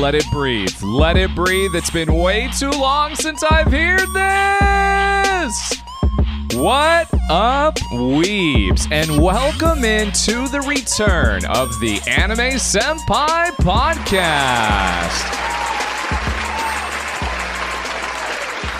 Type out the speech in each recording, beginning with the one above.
let it breathe. Let it breathe. It's been way too long since I've heard this. What up, weebs? And welcome into the return of the Anime Senpai Podcast.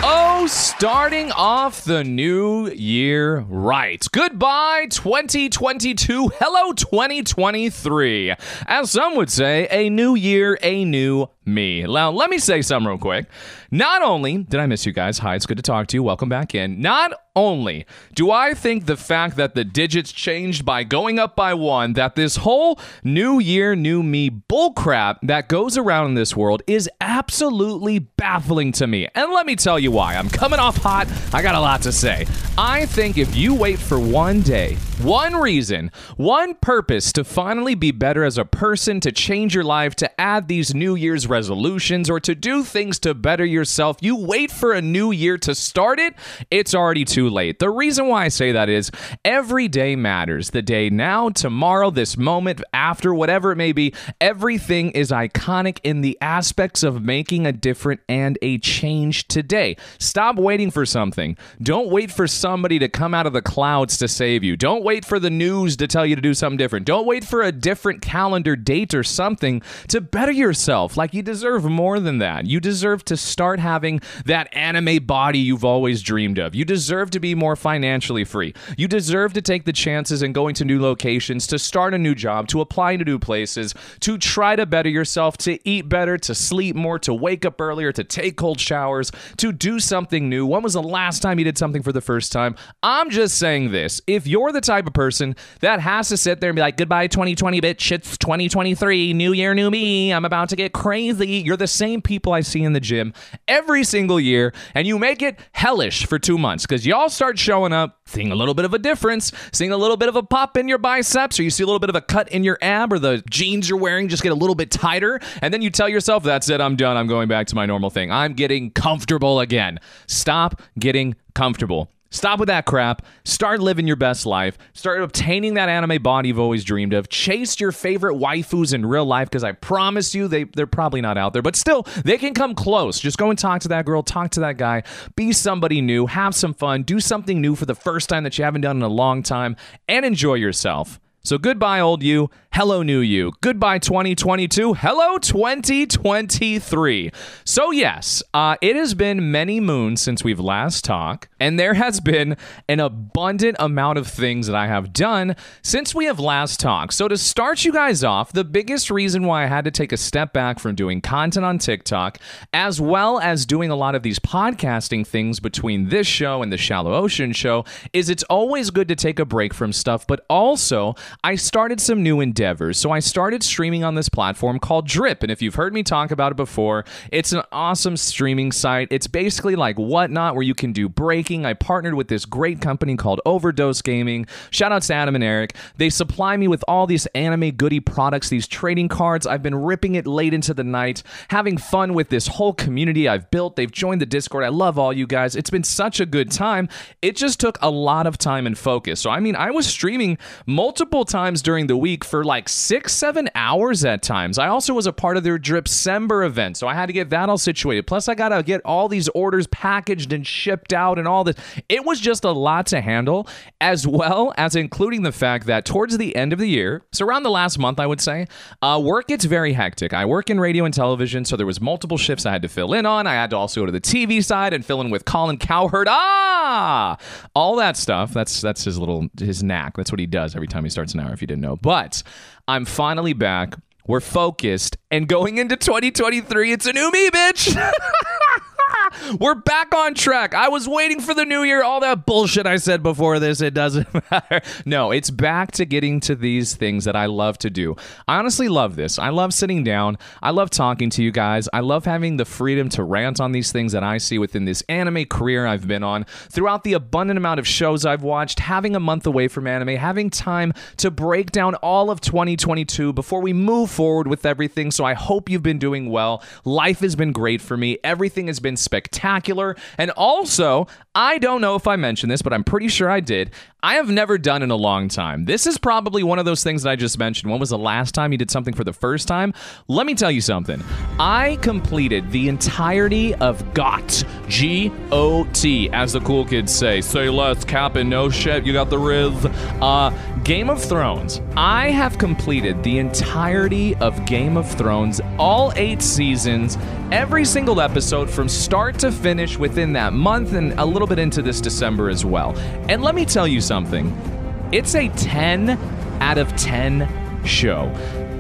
Oh, starting off the new year right. Goodbye, 2022. Hello, 2023. As some would say, a new year, a new me. Now, let me say something real quick. Not only did I miss you guys, hi, it's good to talk to you. Welcome back in. Not only do I think the fact that the digits changed by going up by one, that this whole new year, new me bullcrap that goes around in this world is absolutely baffling to me. And let me tell you why. I'm coming off hot. I got a lot to say. I think if you wait for one day, one reason, one purpose to finally be better as a person, to change your life, to add these New Year's resolutions, or to do things to better yourself, you wait for a new year to start it, it's already too late. The reason why I say that is every day matters. The day now, tomorrow, this moment, after, whatever it may be, everything is iconic in the aspects of making a different and a change today. Stop waiting for something. Don't wait for somebody to come out of the clouds to save you. Don't wait for the news to tell you to do something different. Don't wait for a different calendar date or something to better yourself. Like you deserve more than that. You deserve to start having that anime body you've always dreamed of. You deserve to be more financially free. You deserve to take the chances in going to new locations, to start a new job, to apply to new places, to try to better yourself, to eat better, to sleep more, to wake up earlier, to take cold showers, to do something new. When was the last time you did something for the first time? I'm just saying this. If you're the type of person that has to sit there and be like, goodbye 2020, bitch, it's 2023, new year, new me, I'm about to get crazy. You're the same people I see in the gym every single year, and you make it hellish for two months because y'all start showing up, seeing a little bit of a difference, seeing a little bit of a pop in your biceps, or you see a little bit of a cut in your ab, or the jeans you're wearing just get a little bit tighter, and then you tell yourself, that's it, I'm done, I'm going back to my normal thing. I'm getting comfortable again. Stop getting comfortable. Stop with that crap. Start living your best life. Start obtaining that anime body you've always dreamed of. Chase your favorite waifus in real life because I promise you they, they're probably not out there, but still, they can come close. Just go and talk to that girl, talk to that guy, be somebody new, have some fun, do something new for the first time that you haven't done in a long time, and enjoy yourself. So goodbye, old you. Hello, new you. Goodbye, 2022. Hello, 2023. So, yes, uh, it has been many moons since we've last talked, and there has been an abundant amount of things that I have done since we have last talked. So, to start you guys off, the biggest reason why I had to take a step back from doing content on TikTok, as well as doing a lot of these podcasting things between this show and the Shallow Ocean show, is it's always good to take a break from stuff, but also I started some new endeavors. So I started streaming on this platform called Drip. And if you've heard me talk about it before, it's an awesome streaming site. It's basically like Whatnot where you can do breaking. I partnered with this great company called Overdose Gaming. Shout out to Adam and Eric. They supply me with all these anime goodie products, these trading cards. I've been ripping it late into the night, having fun with this whole community I've built. They've joined the Discord. I love all you guys. It's been such a good time. It just took a lot of time and focus. So, I mean, I was streaming multiple times during the week for like six, seven hours at times. I also was a part of their Dripcember event, so I had to get that all situated. Plus, I got to get all these orders packaged and shipped out and all this. It was just a lot to handle, as well as including the fact that towards the end of the year, so around the last month, I would say, uh, work gets very hectic. I work in radio and television, so there was multiple shifts I had to fill in on. I had to also go to the TV side and fill in with Colin Cowherd. Ah, all that stuff. That's that's his little his knack. That's what he does every time he starts an hour. If you didn't know, but I'm finally back. We're focused and going into 2023. It's a new me, bitch. We're back on track. I was waiting for the new year. All that bullshit I said before this, it doesn't matter. No, it's back to getting to these things that I love to do. I honestly love this. I love sitting down. I love talking to you guys. I love having the freedom to rant on these things that I see within this anime career I've been on. Throughout the abundant amount of shows I've watched, having a month away from anime, having time to break down all of 2022 before we move forward with everything. So I hope you've been doing well. Life has been great for me. Everything has been spectacular. And also, I don't know if I mentioned this, but I'm pretty sure I did. I have never done in a long time. This is probably one of those things that I just mentioned. When was the last time you did something for the first time? Let me tell you something. I completed the entirety of GOT, G O T, as the cool kids say. Say less, cap and no shit. You got the riz. Uh, Game of Thrones. I have completed the entirety of Game of Thrones, all eight seasons, every single episode from start to finish within that month and a little bit into this December as well. And let me tell you something it's a 10 out of 10 show.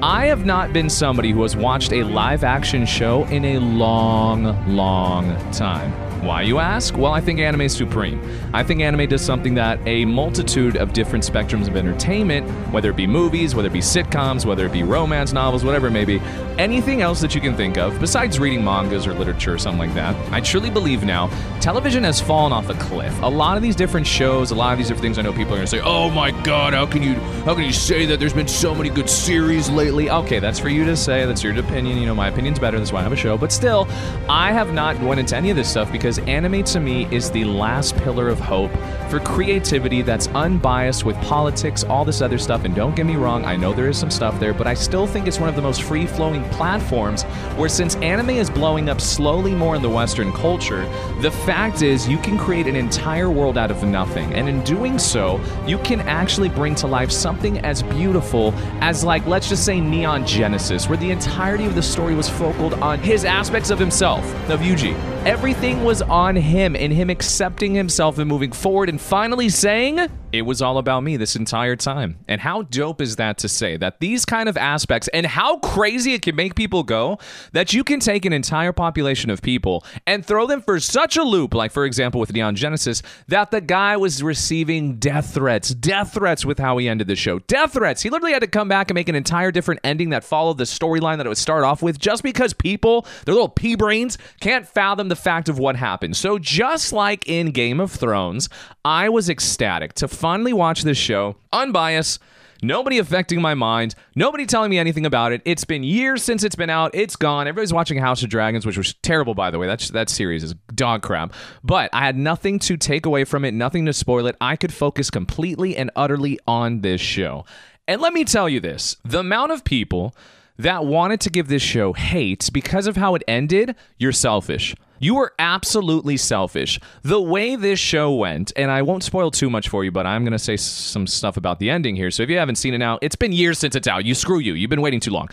I have not been somebody who has watched a live action show in a long, long time. Why, you ask? Well, I think anime is supreme. I think anime does something that a multitude of different spectrums of entertainment, whether it be movies, whether it be sitcoms, whether it be romance novels, whatever it may be, anything else that you can think of, besides reading mangas or literature or something like that, I truly believe now television has fallen off a cliff. A lot of these different shows, a lot of these different things, I know people are going to say, "Oh my God, how can you, how can you say that? There's been so many good series lately." Okay, that's for you to say. That's your opinion. You know, my opinion's better. That's why I have a show. But still, I have not went into any of this stuff because anime to me is the last pillar of hope for creativity that's unbiased with politics, all this other stuff. And don't get me wrong, I know there is some stuff there, but I still think it's one of the most free flowing platforms where since anime is blowing up slowly more in the Western culture, the fact is you can create an entire world out of nothing. And in doing so, you can actually bring to life something as beautiful as, like, let's just say Neon Genesis, where the entirety of the story was focused on his aspects of himself, of Yuji. Everything was on him and him accepting himself and moving forward and finally saying, it was all about me this entire time. And how dope is that to say that these kind of aspects and how crazy it can make people go that you can take an entire population of people and throw them for such a loop, like for example with Neon Genesis, that the guy was receiving death threats, death threats with how he ended the show. Death threats. He literally had to come back and make an entire different ending that followed the storyline that it would start off with just because people, their little pea brains, can't fathom the fact of what happened. So just like in Game of Thrones, I was ecstatic to finally watch this show, unbiased. Nobody affecting my mind. Nobody telling me anything about it. It's been years since it's been out. It's gone. Everybody's watching House of Dragons, which was terrible, by the way. That that series is dog crap. But I had nothing to take away from it, nothing to spoil it. I could focus completely and utterly on this show. And let me tell you this: the amount of people that wanted to give this show hate because of how it ended, you're selfish. You were absolutely selfish. The way this show went, and I won't spoil too much for you, but I'm going to say some stuff about the ending here. So if you haven't seen it now, it's been years since it's out. You screw you. You've been waiting too long.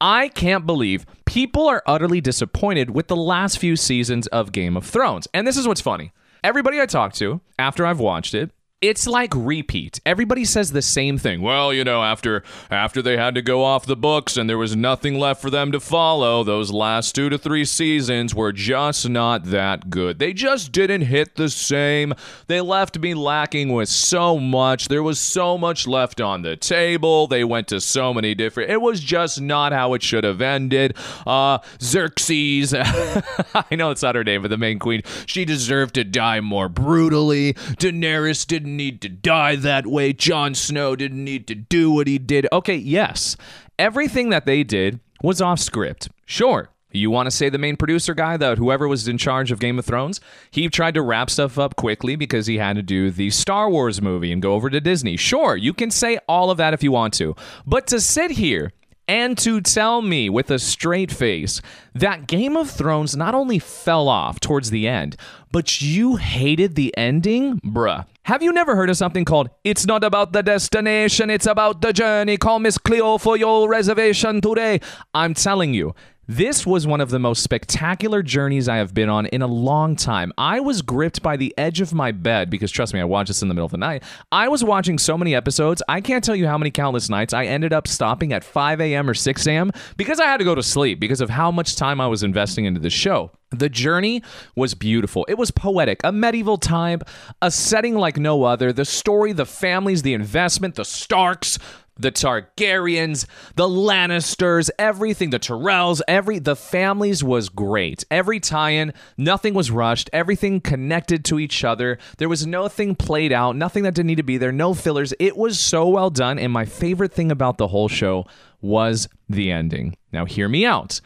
I can't believe people are utterly disappointed with the last few seasons of Game of Thrones. And this is what's funny. Everybody I talk to after I've watched it, it's like repeat. Everybody says the same thing. Well, you know, after after they had to go off the books and there was nothing left for them to follow, those last 2 to 3 seasons were just not that good. They just didn't hit the same. They left me lacking with so much. There was so much left on the table. They went to so many different It was just not how it should have ended. Uh Xerxes. I know it's not her name, but the main queen, she deserved to die more brutally. Daenerys didn't need to die that way. Jon Snow didn't need to do what he did. Okay, yes. Everything that they did was off script. Sure. You want to say the main producer guy, that whoever was in charge of Game of Thrones, he tried to wrap stuff up quickly because he had to do the Star Wars movie and go over to Disney. Sure, you can say all of that if you want to. But to sit here and to tell me with a straight face that Game of Thrones not only fell off towards the end, but you hated the ending? Bruh. Have you never heard of something called It's Not About the Destination, It's About the Journey? Call Miss Cleo for your reservation today. I'm telling you, This was one of the most spectacular journeys I have been on in a long time. I was gripped by the edge of my bed because, trust me, I watched this in the middle of the night. I was watching so many episodes, I can't tell you how many countless nights I ended up stopping at 5 a.m. or 6 a.m. because I had to go to sleep because of how much time I was investing into the show. The journey was beautiful. It was poetic, a medieval time, a setting like no other. The story, the families, the investment, the Starks, the Targaryens, the Lannisters, everything, the Tyrells, every the families was great. Every tie-in, nothing was rushed, everything connected to each other. There was nothing played out, nothing that didn't need to be there, no fillers. It was so well done, and my favorite thing about the whole show was the ending. Now hear me out.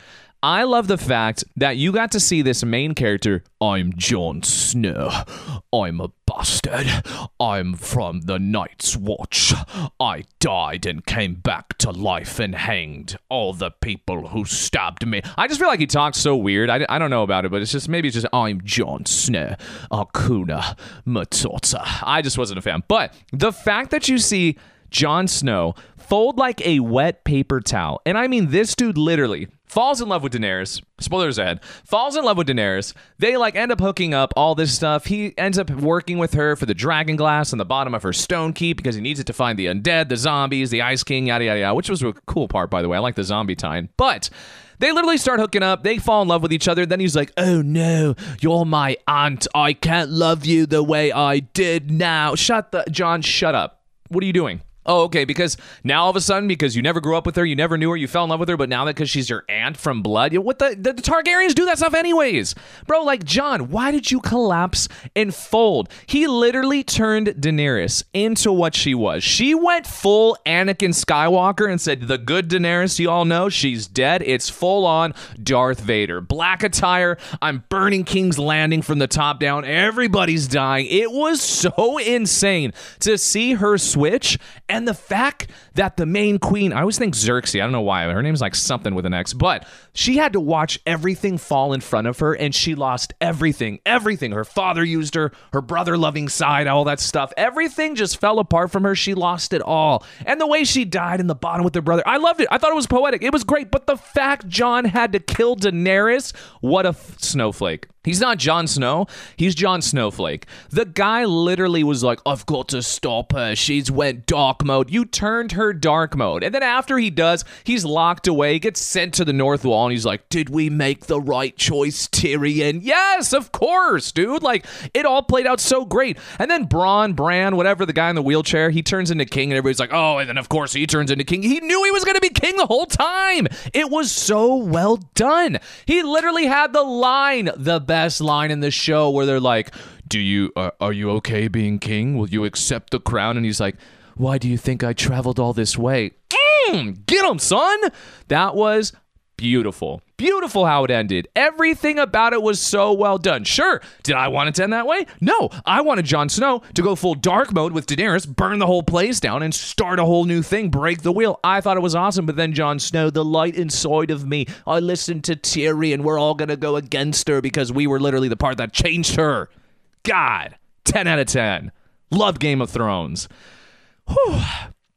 I love the fact that you got to see this main character. I'm Jon Snow. I'm a bastard. I'm from the Night's Watch. I died and came back to life and hanged all the people who stabbed me. I just feel like he talks so weird. I, I don't know about it, but it's just maybe it's just I'm Jon Snow. Hakuna Matata. I just wasn't a fan. But the fact that you see Jon Snow fold like a wet paper towel, and I mean this dude literally falls in love with Daenerys. Spoilers ahead. Falls in love with Daenerys. They like end up hooking up all this stuff. He ends up working with her for the dragon glass on the bottom of her stone keep because he needs it to find the undead, the zombies, the ice king, yada yada yada. Which was a cool part, by the way. I like the zombie time. But they literally start hooking up. They fall in love with each other. Then he's like, "Oh no, you're my aunt. I can't love you the way I did now." Shut the Jon. Shut up. What are you doing? Oh, okay. Because now all of a sudden, because you never grew up with her, you never knew her, you fell in love with her, but now that because she's your aunt from blood, you, what the, the the Targaryens do that stuff anyways, bro. Like Jon, why did you collapse and fold? He literally turned Daenerys into what she was. She went full Anakin Skywalker and said, "The good Daenerys, you all know, she's dead. It's full on Darth Vader, black attire. I'm burning King's Landing from the top down. Everybody's dying. It was so insane to see her switch." And the fact that the main queen, I always think Xerxes, I don't know why, her name's like something with an X, but she had to watch everything fall in front of her and she lost everything. Everything. Her father used her, her brother loving side, all that stuff. Everything just fell apart from her. She lost it all. And the way she died in the bottom with her brother, I loved it. I thought it was poetic. It was great. But the fact Jon had to kill Daenerys, what a f- snowflake. He's not Jon Snow. He's Jon Snowflake. The guy literally was like, I've got to stop her. She's went dark mode. You turned her dark mode. And then after he does, he's locked away, gets sent to the North Wall, and he's like, Did we make the right choice, Tyrion? Yes, of course, dude. Like, it all played out so great. And then Braun, Bran, whatever, the guy in the wheelchair, he turns into king, and everybody's like, Oh, and then of course he turns into king. He knew he was going to be king the whole time. It was so well done. He literally had the line, the best line in the show where they're like, "Do you uh, are you okay being king? Will you accept the crown?" And he's like, "Why do you think I traveled all this way?" Mm, get him, son. That was beautiful. Beautiful how it ended. Everything about it was so well done. Sure, did I want it to end that way? No, I wanted Jon Snow to go full dark mode with Daenerys, burn the whole place down, and start a whole new thing, break the wheel. I thought it was awesome, but then Jon Snow, the light inside of me, I listened to Tyrion. We're all gonna go against her because we were literally the part that changed her. God, 10 out of 10. Love Game of Thrones. Whew.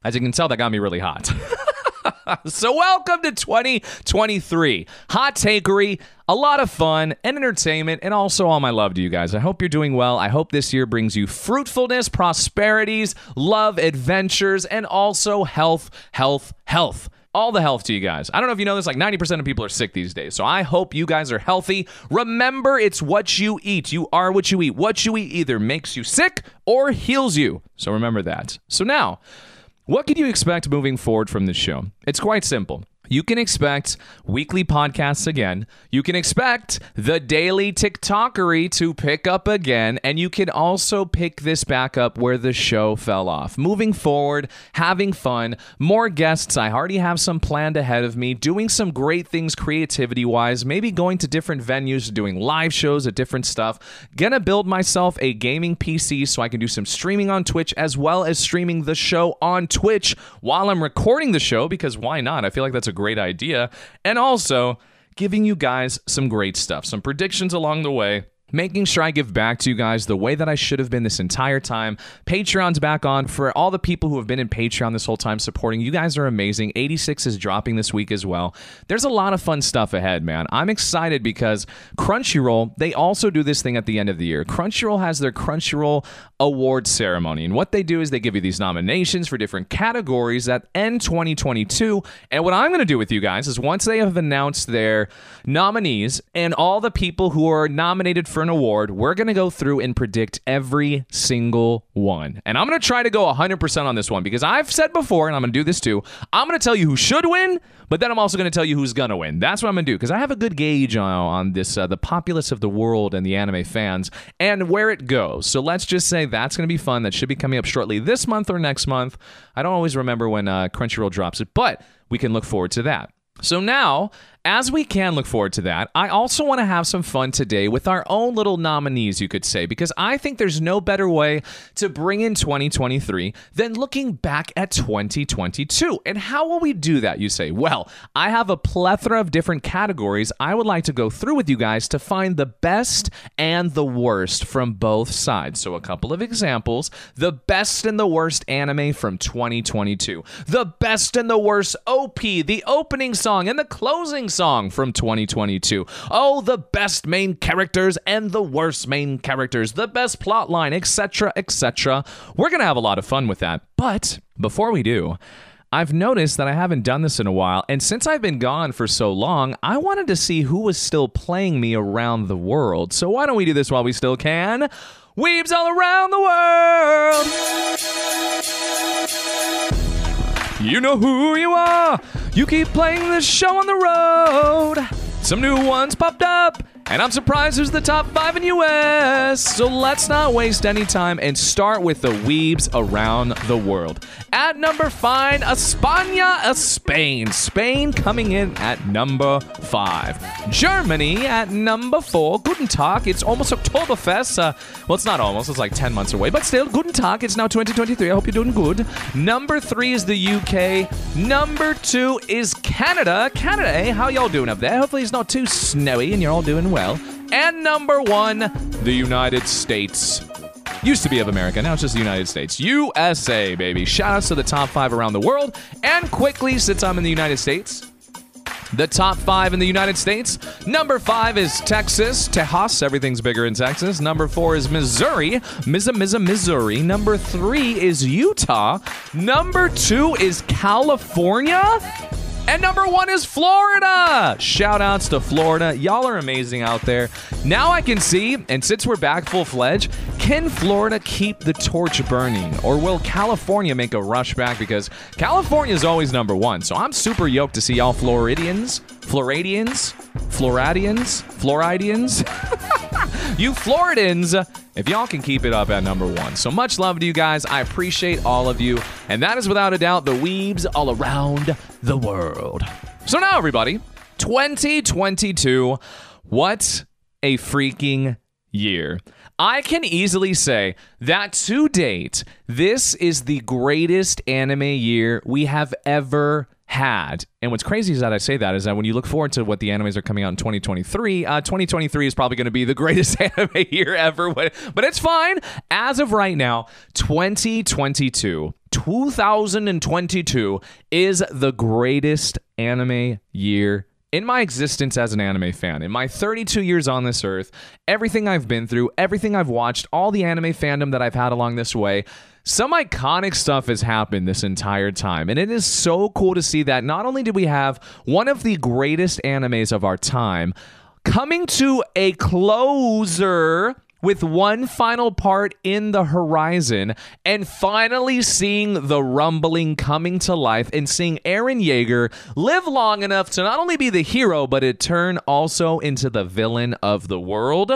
As you can tell, that got me really hot. so welcome to 2023 hot takery a lot of fun and entertainment and also all my love to you guys i hope you're doing well i hope this year brings you fruitfulness prosperities love adventures and also health health health all the health to you guys. I don't know if you know this, like 90% of people are sick these days. So I hope you guys are healthy. Remember, it's what you eat. You are what you eat. What you eat either makes you sick or heals you. So remember that. So now, what can you expect moving forward from this show? It's quite simple. You can expect weekly podcasts again. You can expect the daily TikTokery to pick up again. And you can also pick this back up where the show fell off. Moving forward, having fun, more guests. I already have some planned ahead of me, doing some great things creativity wise, maybe going to different venues, doing live shows at different stuff. Gonna build myself a gaming PC so I can do some streaming on Twitch as well as streaming the show on Twitch while I'm recording the show because why not? I feel like that's a great idea. And also giving you guys some great stuff, some predictions along the way. making sure I give back to you guys the way that I should have been this entire time. Patreon's back on for all the people who have been in Patreon this whole time supporting. You guys are amazing. 86 is dropping this week as well. There's a lot of fun stuff ahead, man. I'm excited because Crunchyroll, they also do this thing at the end of the year. Crunchyroll has their Crunchyroll award ceremony. And what they do is they give you these nominations for different categories that end 2022. And what I'm going to do with you guys is once they have announced their nominees and all the people who are nominated for an award, we're going to go through and predict every single one. And I'm going to try to go 100% on this one because I've said before, and I'm going to do this too, I'm going to tell you who should win, but then I'm also going to tell you who's going to win. That's what I'm going to do because I have a good gauge on, on this, uh, the populace of the world and the anime fans and where it goes. So let's just say that's going to be fun. That should be coming up shortly this month or next month. I don't always remember when uh, Crunchyroll drops it, but we can look forward to that. So now, as we can look forward to that, I also want to have some fun today with our own little nominees, you could say, because I think there's no better way to bring in 2023 than looking back at 2022. And how will we do that, you say? Well, I have a plethora of different categories I would like to go through with you guys to find the best and the worst from both sides. So, a couple of examples the best and the worst anime from 2022, the best and the worst OP, the opening song and the closing song from 2022. Oh, the best main characters and the worst main characters, the best plot line, etc., etc. We're going to have a lot of fun with that. But before we do, I've noticed that I haven't done this in a while, and since I've been gone for so long, I wanted to see who was still playing me around the world. So why don't we do this while we still can? Weebs all around the world! You know who you are! You keep playing this show on the road. Some new ones popped up, and I'm surprised who's the top five in the US. So let's not waste any time and start with the weebs around the world. At number five, España, Spain. Spain coming in at number five. Germany at number four. Guten Tag. It's almost Oktoberfest. Uh, well, it's not almost. It's like 10 months away. But still, Guten Tag. It's now 2023. I hope you're doing good. Number three is the UK. Number two is Canada. Canada, eh? How y'all doing up there? Hopefully it's not too snowy and you're all doing well. And number one, the United States. Used to be of America, now it's just the United States. USA, baby. Shout outs to the top five around the world. And quickly, since I'm in the United States, the top five in the United States. Number five is Texas, Tejas. Everything's bigger in Texas. Number four is Missouri, Mizza Mizza Missouri. Number three is Utah. Number two is California. And number one is Florida. Shout outs to Florida. Y'all are amazing out there. Now I can see, and since we're back full fledged, can Florida keep the torch burning? Or will California make a rush back? Because California is always number one. So I'm super yoked to see y'all Floridians, Floridians, Floridians, Floridians. you Floridans, if y'all can keep it up at number one. So much love to you guys. I appreciate all of you. And that is without a doubt the weebs all around the world. So now, everybody, 2022, what a freaking year. I can easily say that to date, this is the greatest anime year we have ever had. And what's crazy is that I say that is that when you look forward to what the animes are coming out in 2023, uh, 2023 is probably going to be the greatest anime year ever. But it's fine. As of right now, 2022, 2022 is the greatest anime year in my existence as an anime fan, in my 32 years on this earth, everything I've been through, everything I've watched, all the anime fandom that I've had along this way, some iconic stuff has happened this entire time. And it is so cool to see that not only do we have one of the greatest animes of our time coming to a closer with one final part in the horizon and finally seeing the rumbling coming to life and seeing Eren Yeager live long enough to not only be the hero, but to turn also into the villain of the world.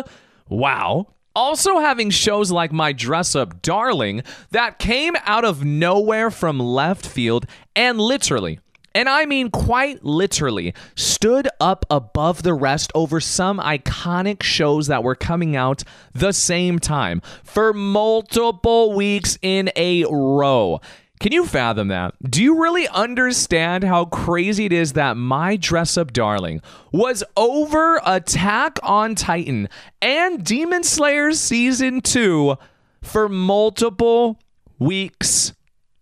Wow. Also, having shows like My Dress Up Darling that came out of nowhere from left field and literally and I mean quite literally, stood up above the rest over some iconic shows that were coming out the same time for multiple weeks in a row. Can you fathom that? Do you really understand how crazy it is that My Dress Up Darling was over Attack on Titan and Demon Slayer Season 2 for multiple weeks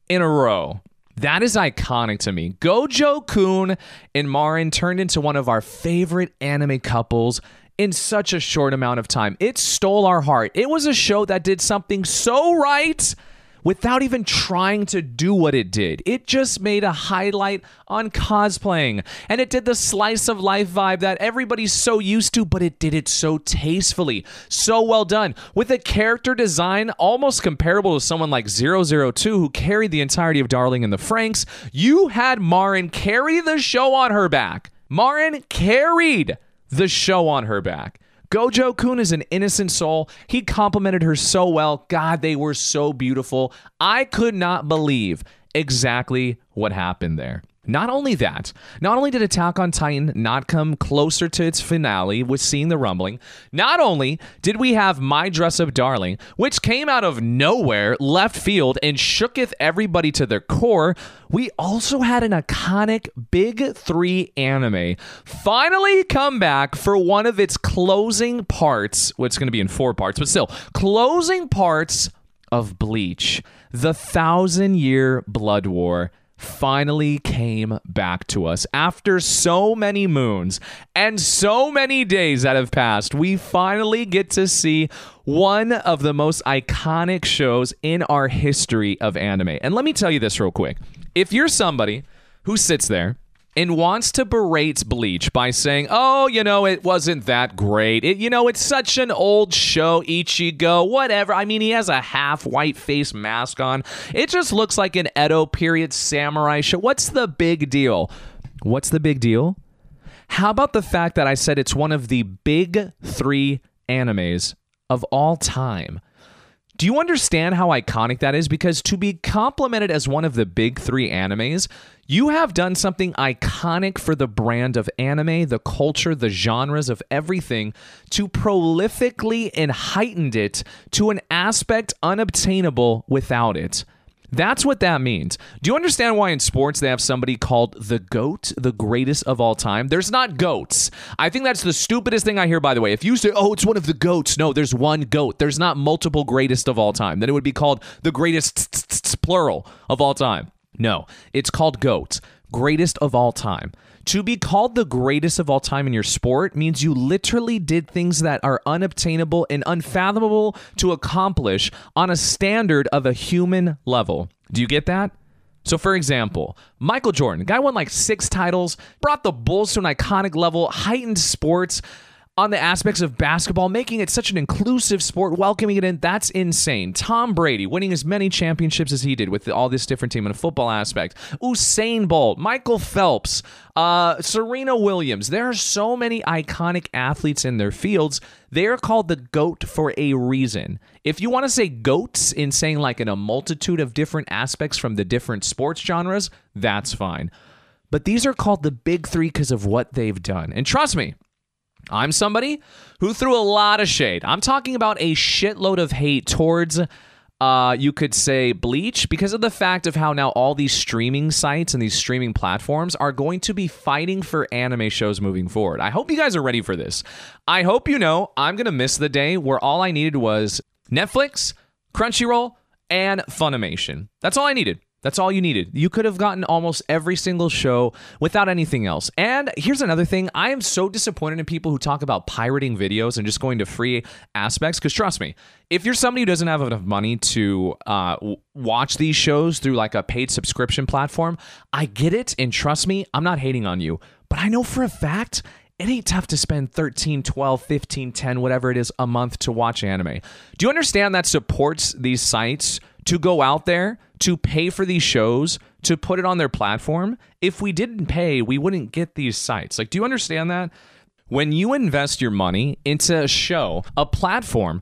in a row? That is iconic to me. Gojo Kun and Marin turned into one of our favorite anime couples in such a short amount of time. It stole our heart. It was a show that did something so right without even trying to do what it did. It just made a highlight on cosplaying. And it did the slice of life vibe that everybody's so used to, but it did it so tastefully. So well done. With a character design almost comparable to someone like 002 who carried the entirety of Darling in the Franxx. you had Marin carry the show on her back. Marin carried the show on her back. Gojo Kun is an innocent soul. He complimented her so well. God, they were so beautiful. I could not believe exactly what happened there. Not only that, not only did Attack on Titan not come closer to its finale with seeing the rumbling, not only did we have My Dress Up Darling, which came out of nowhere, left field, and shooketh everybody to their core, we also had an iconic Big Three anime finally come back for one of its closing parts. Well, it's going to be in four parts, but still, closing parts of Bleach, the Thousand Year Blood War finally came back to us. After so many moons and so many days that have passed, we finally get to see one of the most iconic shows in our history of anime. And let me tell you this real quick. If you're somebody who sits there and wants to berate Bleach by saying, "Oh, you know, it wasn't that great. It, you know, it's such an old show, Ichigo, whatever." I mean, he has a half white face mask on. It just looks like an Edo period samurai show. What's the big deal? What's the big deal? How about the fact that I said it's one of the big 3 animes of all time? Do you understand how iconic that is? Because to be complimented as one of the big three animes, you have done something iconic for the brand of anime, the culture, the genres of everything, to prolifically and heightened it to an aspect unobtainable without it. That's what that means. Do you understand why in sports they have somebody called the GOAT, the greatest of all time? There's not GOATs. I think that's the stupidest thing I hear, by the way. If you say, oh, it's one of the GOATs, no, there's one GOAT. There's not multiple greatest of all time. Then it would be called the greatest plural of all time. No, it's called GOAT, greatest of all time. To be called the greatest of all time in your sport means you literally did things that are unobtainable and unfathomable to accomplish on a standard of a human level. Do you get that? So, for example, Michael Jordan, guy won like six titles, brought the Bulls to an iconic level, heightened sports on the aspects of basketball, making it such an inclusive sport, welcoming it in. That's insane. Tom Brady winning as many championships as he did with all this different team in a football aspect. Usain Bolt, Michael Phelps, uh, Serena Williams. There are so many iconic athletes in their fields. They are called the GOAT for a reason. If you want to say GOATs in saying like in a multitude of different aspects from the different sports genres, that's fine. But these are called the big three because of what they've done. And trust me, I'm somebody who threw a lot of shade. I'm talking about a shitload of hate towards uh, you could say Bleach because of the fact of how now all these streaming sites and these streaming platforms are going to be fighting for anime shows moving forward. I hope you guys are ready for this. I hope you know I'm going to miss the day where all I needed was Netflix, Crunchyroll, and Funimation. That's all I needed. That's all you needed. You could have gotten almost every single show without anything else. And here's another thing I am so disappointed in people who talk about pirating videos and just going to free aspects. Because trust me, if you're somebody who doesn't have enough money to uh, watch these shows through like a paid subscription platform, I get it. And trust me, I'm not hating on you. But I know for a fact it ain't tough to spend 13, 12, 15, 10, whatever it is a month to watch anime. Do you understand that supports these sites to go out there to pay for these shows to put it on their platform? If we didn't pay, we wouldn't get these sites. Like, do you understand that? When you invest your money into a show, a platform,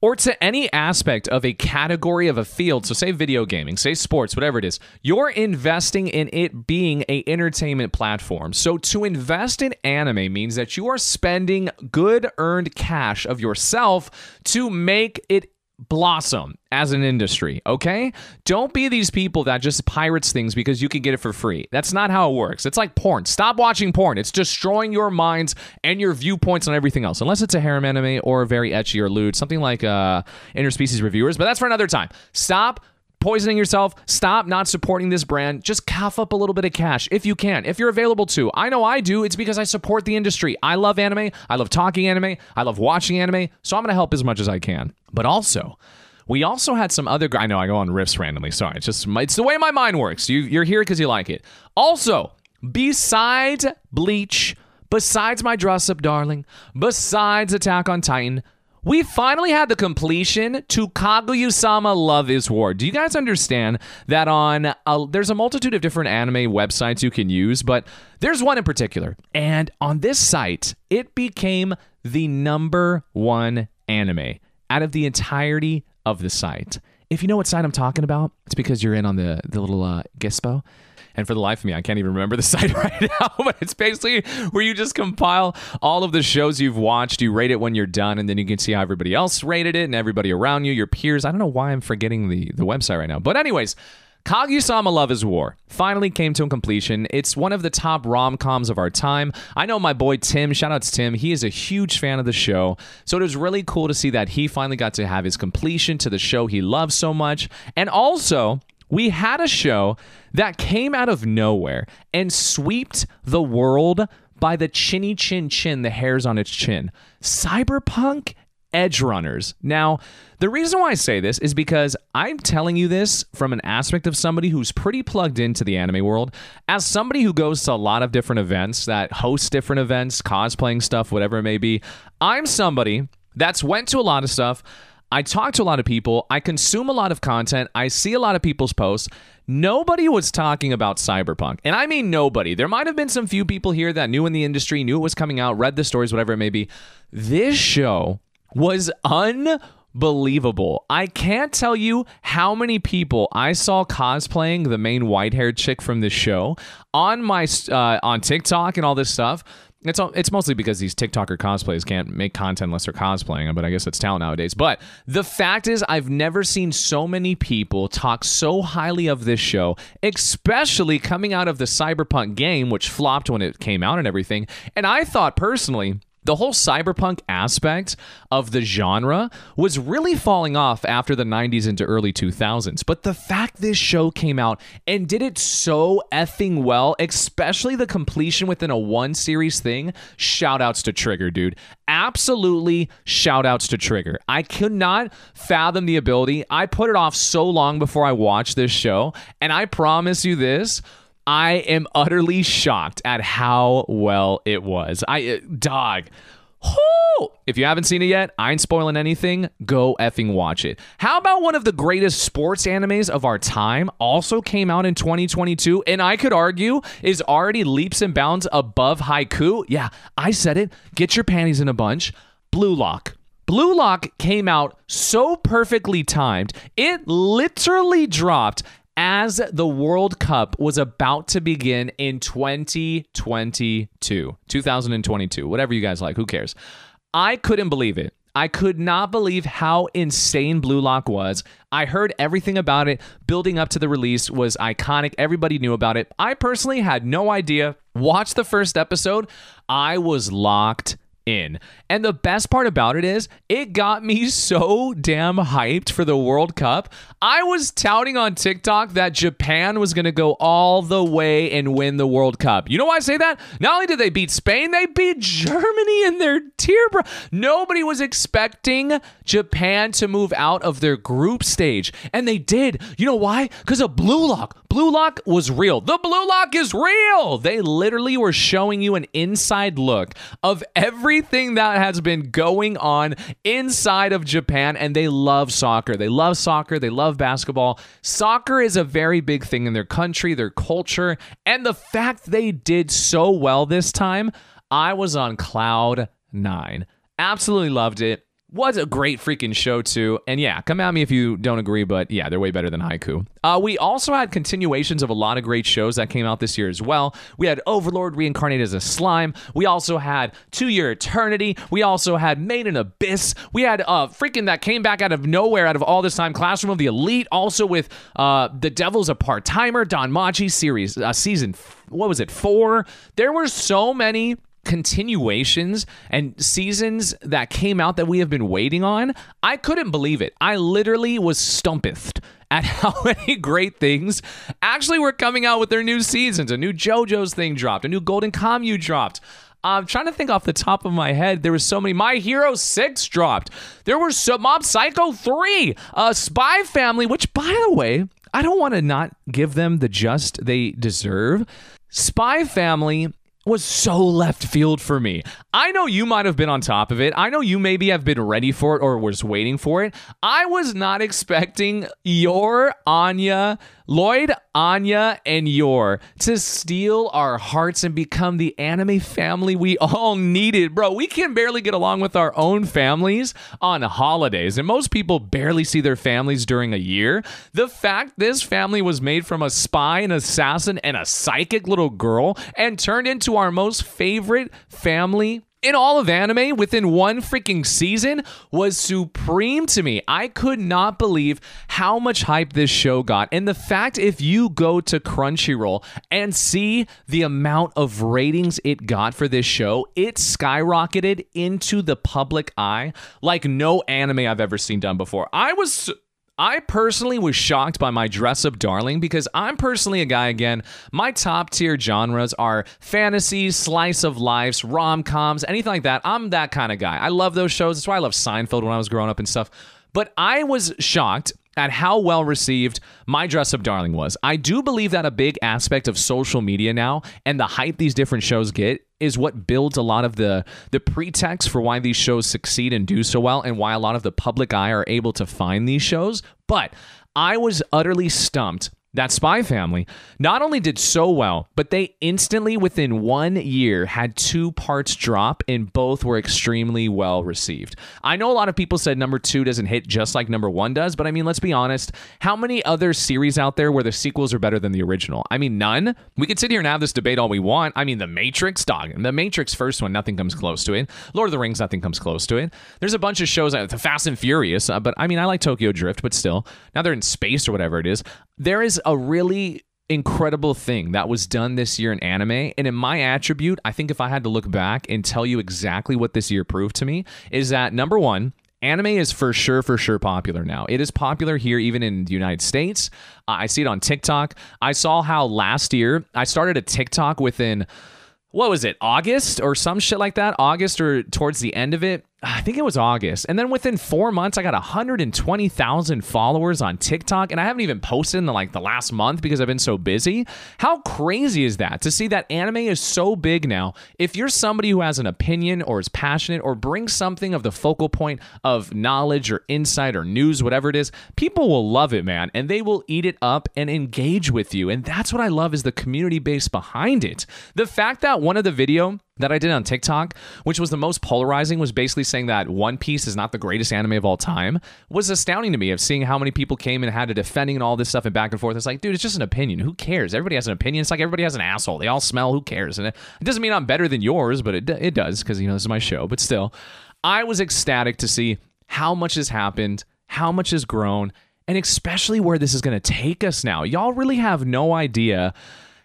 or to any aspect of a category of a field so say video gaming say sports whatever it is you're investing in it being a entertainment platform so to invest in anime means that you are spending good earned cash of yourself to make it blossom as an industry, okay? Don't be these people that just pirates things because you can get it for free. That's not how it works. It's like porn. Stop watching porn. It's destroying your minds and your viewpoints on everything else. Unless it's a harem anime or very ecchi or lewd, something like uh interspecies reviewers, but that's for another time. Stop poisoning yourself. Stop not supporting this brand. Just cough up a little bit of cash if you can, if you're available to. I know I do. It's because I support the industry. I love anime. I love talking anime. I love watching anime. So I'm going to help as much as I can. But also, we also had some other. I know I go on riffs randomly. Sorry, it's just it's the way my mind works. You, you're here because you like it. Also, besides Bleach, besides my dress up, darling, besides Attack on Titan, we finally had the completion to Kaguya-sama Love is War. Do you guys understand that on a, there's a multitude of different anime websites you can use, but there's one in particular. And on this site, it became the number one anime out of the entirety of the site. If you know what site I'm talking about, it's because you're in on the the little uh, Gispo. And for the life of me, I can't even remember the site right now, but it's basically where you just compile all of the shows you've watched, you rate it when you're done, and then you can see how everybody else rated it and everybody around you, your peers. I don't know why I'm forgetting the, the website right now. But, anyways, Kaguya-sama Love is War finally came to a completion. It's one of the top rom-coms of our time. I know my boy Tim, shout out to Tim, he is a huge fan of the show. So it was really cool to see that he finally got to have his completion to the show he loves so much. And also, we had a show that came out of nowhere and swept the world by the chinny chin chin, the hairs on its chin. Cyberpunk Edge Runners. Now, the reason why I say this is because I'm telling you this from an aspect of somebody who's pretty plugged into the anime world. As somebody who goes to a lot of different events, that hosts different events, cosplaying stuff, whatever it may be, I'm somebody that's went to a lot of stuff. I talk to a lot of people. I consume a lot of content. I see a lot of people's posts. Nobody was talking about Cyberpunk. And I mean nobody. There might have been some few people here that knew in the industry, knew it was coming out, read the stories, whatever it may be. This show was unbelievable. I can't tell you how many people I saw cosplaying the main white-haired chick from this show on my uh, on TikTok and all this stuff. It's all, it's mostly because these TikToker cosplays can't make content unless they're cosplaying, but I guess it's talent nowadays. But the fact is, I've never seen so many people talk so highly of this show, especially coming out of the Cyberpunk game, which flopped when it came out and everything. And I thought personally the whole cyberpunk aspect of the genre was really falling off after the 90s into early 2000s. But the fact this show came out and did it so effing well, especially the completion within a one series thing, shout outs to Trigger, dude. Absolutely shout outs to Trigger. I could not fathom the ability. I put it off so long before I watched this show, and I promise you this I am utterly shocked at how well it was. I uh, dog. Whoo! If you haven't seen it yet, I ain't spoiling anything. Go effing watch it. How about one of the greatest sports animes of our time also came out in 2022 and I could argue is already leaps and bounds above Haikyuu? Yeah, I said it. Get your panties in a bunch. Blue Lock. Blue Lock came out so perfectly timed, it literally dropped as the World Cup was about to begin in 2022, 2022, whatever you guys like, who cares? I couldn't believe it. I could not believe how insane Blue Lock was. I heard everything about it building up to the release was iconic. Everybody knew about it. I personally had no idea. Watched the first episode. I was locked in. And the best part about it is, it got me so damn hyped for the World Cup. I was touting on TikTok that Japan was going to go all the way and win the World Cup. You know why I say that? Not only did they beat Spain, they beat Germany in their tier. Bro. Nobody was expecting Japan to move out of their group stage. And they did. You know why? Because of Blue Lock. Blue Lock was real. The Blue Lock is real. They literally were showing you an inside look of everything that has been going on inside of Japan, and they love soccer. They love soccer. They love basketball. Soccer is a very big thing in their country, their culture, and the fact they did so well this time, I was on cloud nine. Absolutely loved it. Was a great freaking show too. And yeah, come at me if you don't agree, but yeah, they're way better than Haikyuu. Uh, we also had continuations of a lot of great shows that came out this year as well. We had Overlord reincarnated as a slime. We also had To Your Eternity. We also had Made in Abyss. We had uh freaking that came back out of nowhere, out of all this time, Classroom of the Elite. Also with uh The Devil's a Part Timer, DanMachi series, uh, season. What was it? Four. There were so many continuations and seasons that came out that we have been waiting on, I couldn't believe it. I literally was stumped at how many great things actually were coming out with their new seasons. A new JoJo's thing dropped, a new Golden Kamuy dropped. I'm trying to think off the top of my head. There was so many. My Hero 6 dropped. There were so Mob Psycho 3, uh, Spy Family, which, by the way, I don't want to not give them the just they deserve. Spy Family was so left field for me. I know you might have been on top of it. I know you maybe have been ready for it or was waiting for it. I was not expecting your Anya Lloyd, Anya, and Yor to steal our hearts and become the anime family we all needed. Bro, we can barely get along with our own families on holidays, and most people barely see their families during a year. The fact this family was made from a spy, an assassin, and a psychic little girl and turned into our most favorite family in all of anime within one freaking season was supreme to me. I could not believe how much hype this show got. And the fact if you go to Crunchyroll and see the amount of ratings it got for this show, it skyrocketed into the public eye like no anime I've ever seen done before. I was I personally was shocked by my dress up darling because I'm personally a guy again. My top tier genres are fantasies, slice of lives, rom coms, anything like that. I'm that kind of guy. I love those shows. That's why I love Seinfeld when I was growing up and stuff. But I was shocked at how well received my dress up darling was. I do believe that a big aspect of social media now and the hype these different shows get is what builds a lot of the the pretext for why these shows succeed and do so well and why a lot of the public eye are able to find these shows. But I was utterly stumped that Spy Family not only did so well, but they instantly, within one year, had two parts drop, and both were extremely well received. I know a lot of people said number two doesn't hit just like number one does, but I mean, let's be honest. How many other series out there where the sequels are better than the original? I mean, none. We could sit here and have this debate all we want. I mean, The Matrix, dog. The Matrix first one, nothing comes close to it. Lord of the Rings, nothing comes close to it. There's a bunch of shows, uh, The Fast and Furious, uh, but I mean, I like Tokyo Drift, but still, now they're in space or whatever it is there is a really incredible thing that was done this year in anime. And in my attribute, I think if I had to look back and tell you exactly what this year proved to me, is that number one, anime is for sure, for sure popular now. It is popular here, even in the United States. I see it on TikTok. I saw how last year I started a TikTok within what was it, August or some shit like that? August or towards the end of it. I think it was August. And then within four months, I got 120,000 followers on TikTok. And I haven't even posted in the, like the last month because I've been so busy. How crazy is that to see that anime is so big now? If you're somebody who has an opinion or is passionate or brings something of the focal point of knowledge or insight or news, whatever it is, people will love it, man. And they will eat it up and engage with you. And that's what I love is the community base behind it. The fact that one of the video that I did on TikTok, which was the most polarizing, was basically saying that One Piece is not the greatest anime of all time, was astounding to me of seeing how many people came and had to defending and all this stuff and back and forth. It's like, dude, it's just an opinion. Who cares? Everybody has an opinion. It's like everybody has an asshole. They all smell. Who cares? And it, it doesn't mean I'm better than yours, but it, it does because, you know, this is my show. But still, I was ecstatic to see how much has happened, how much has grown, and especially where this is going to take us now. Y'all really have no idea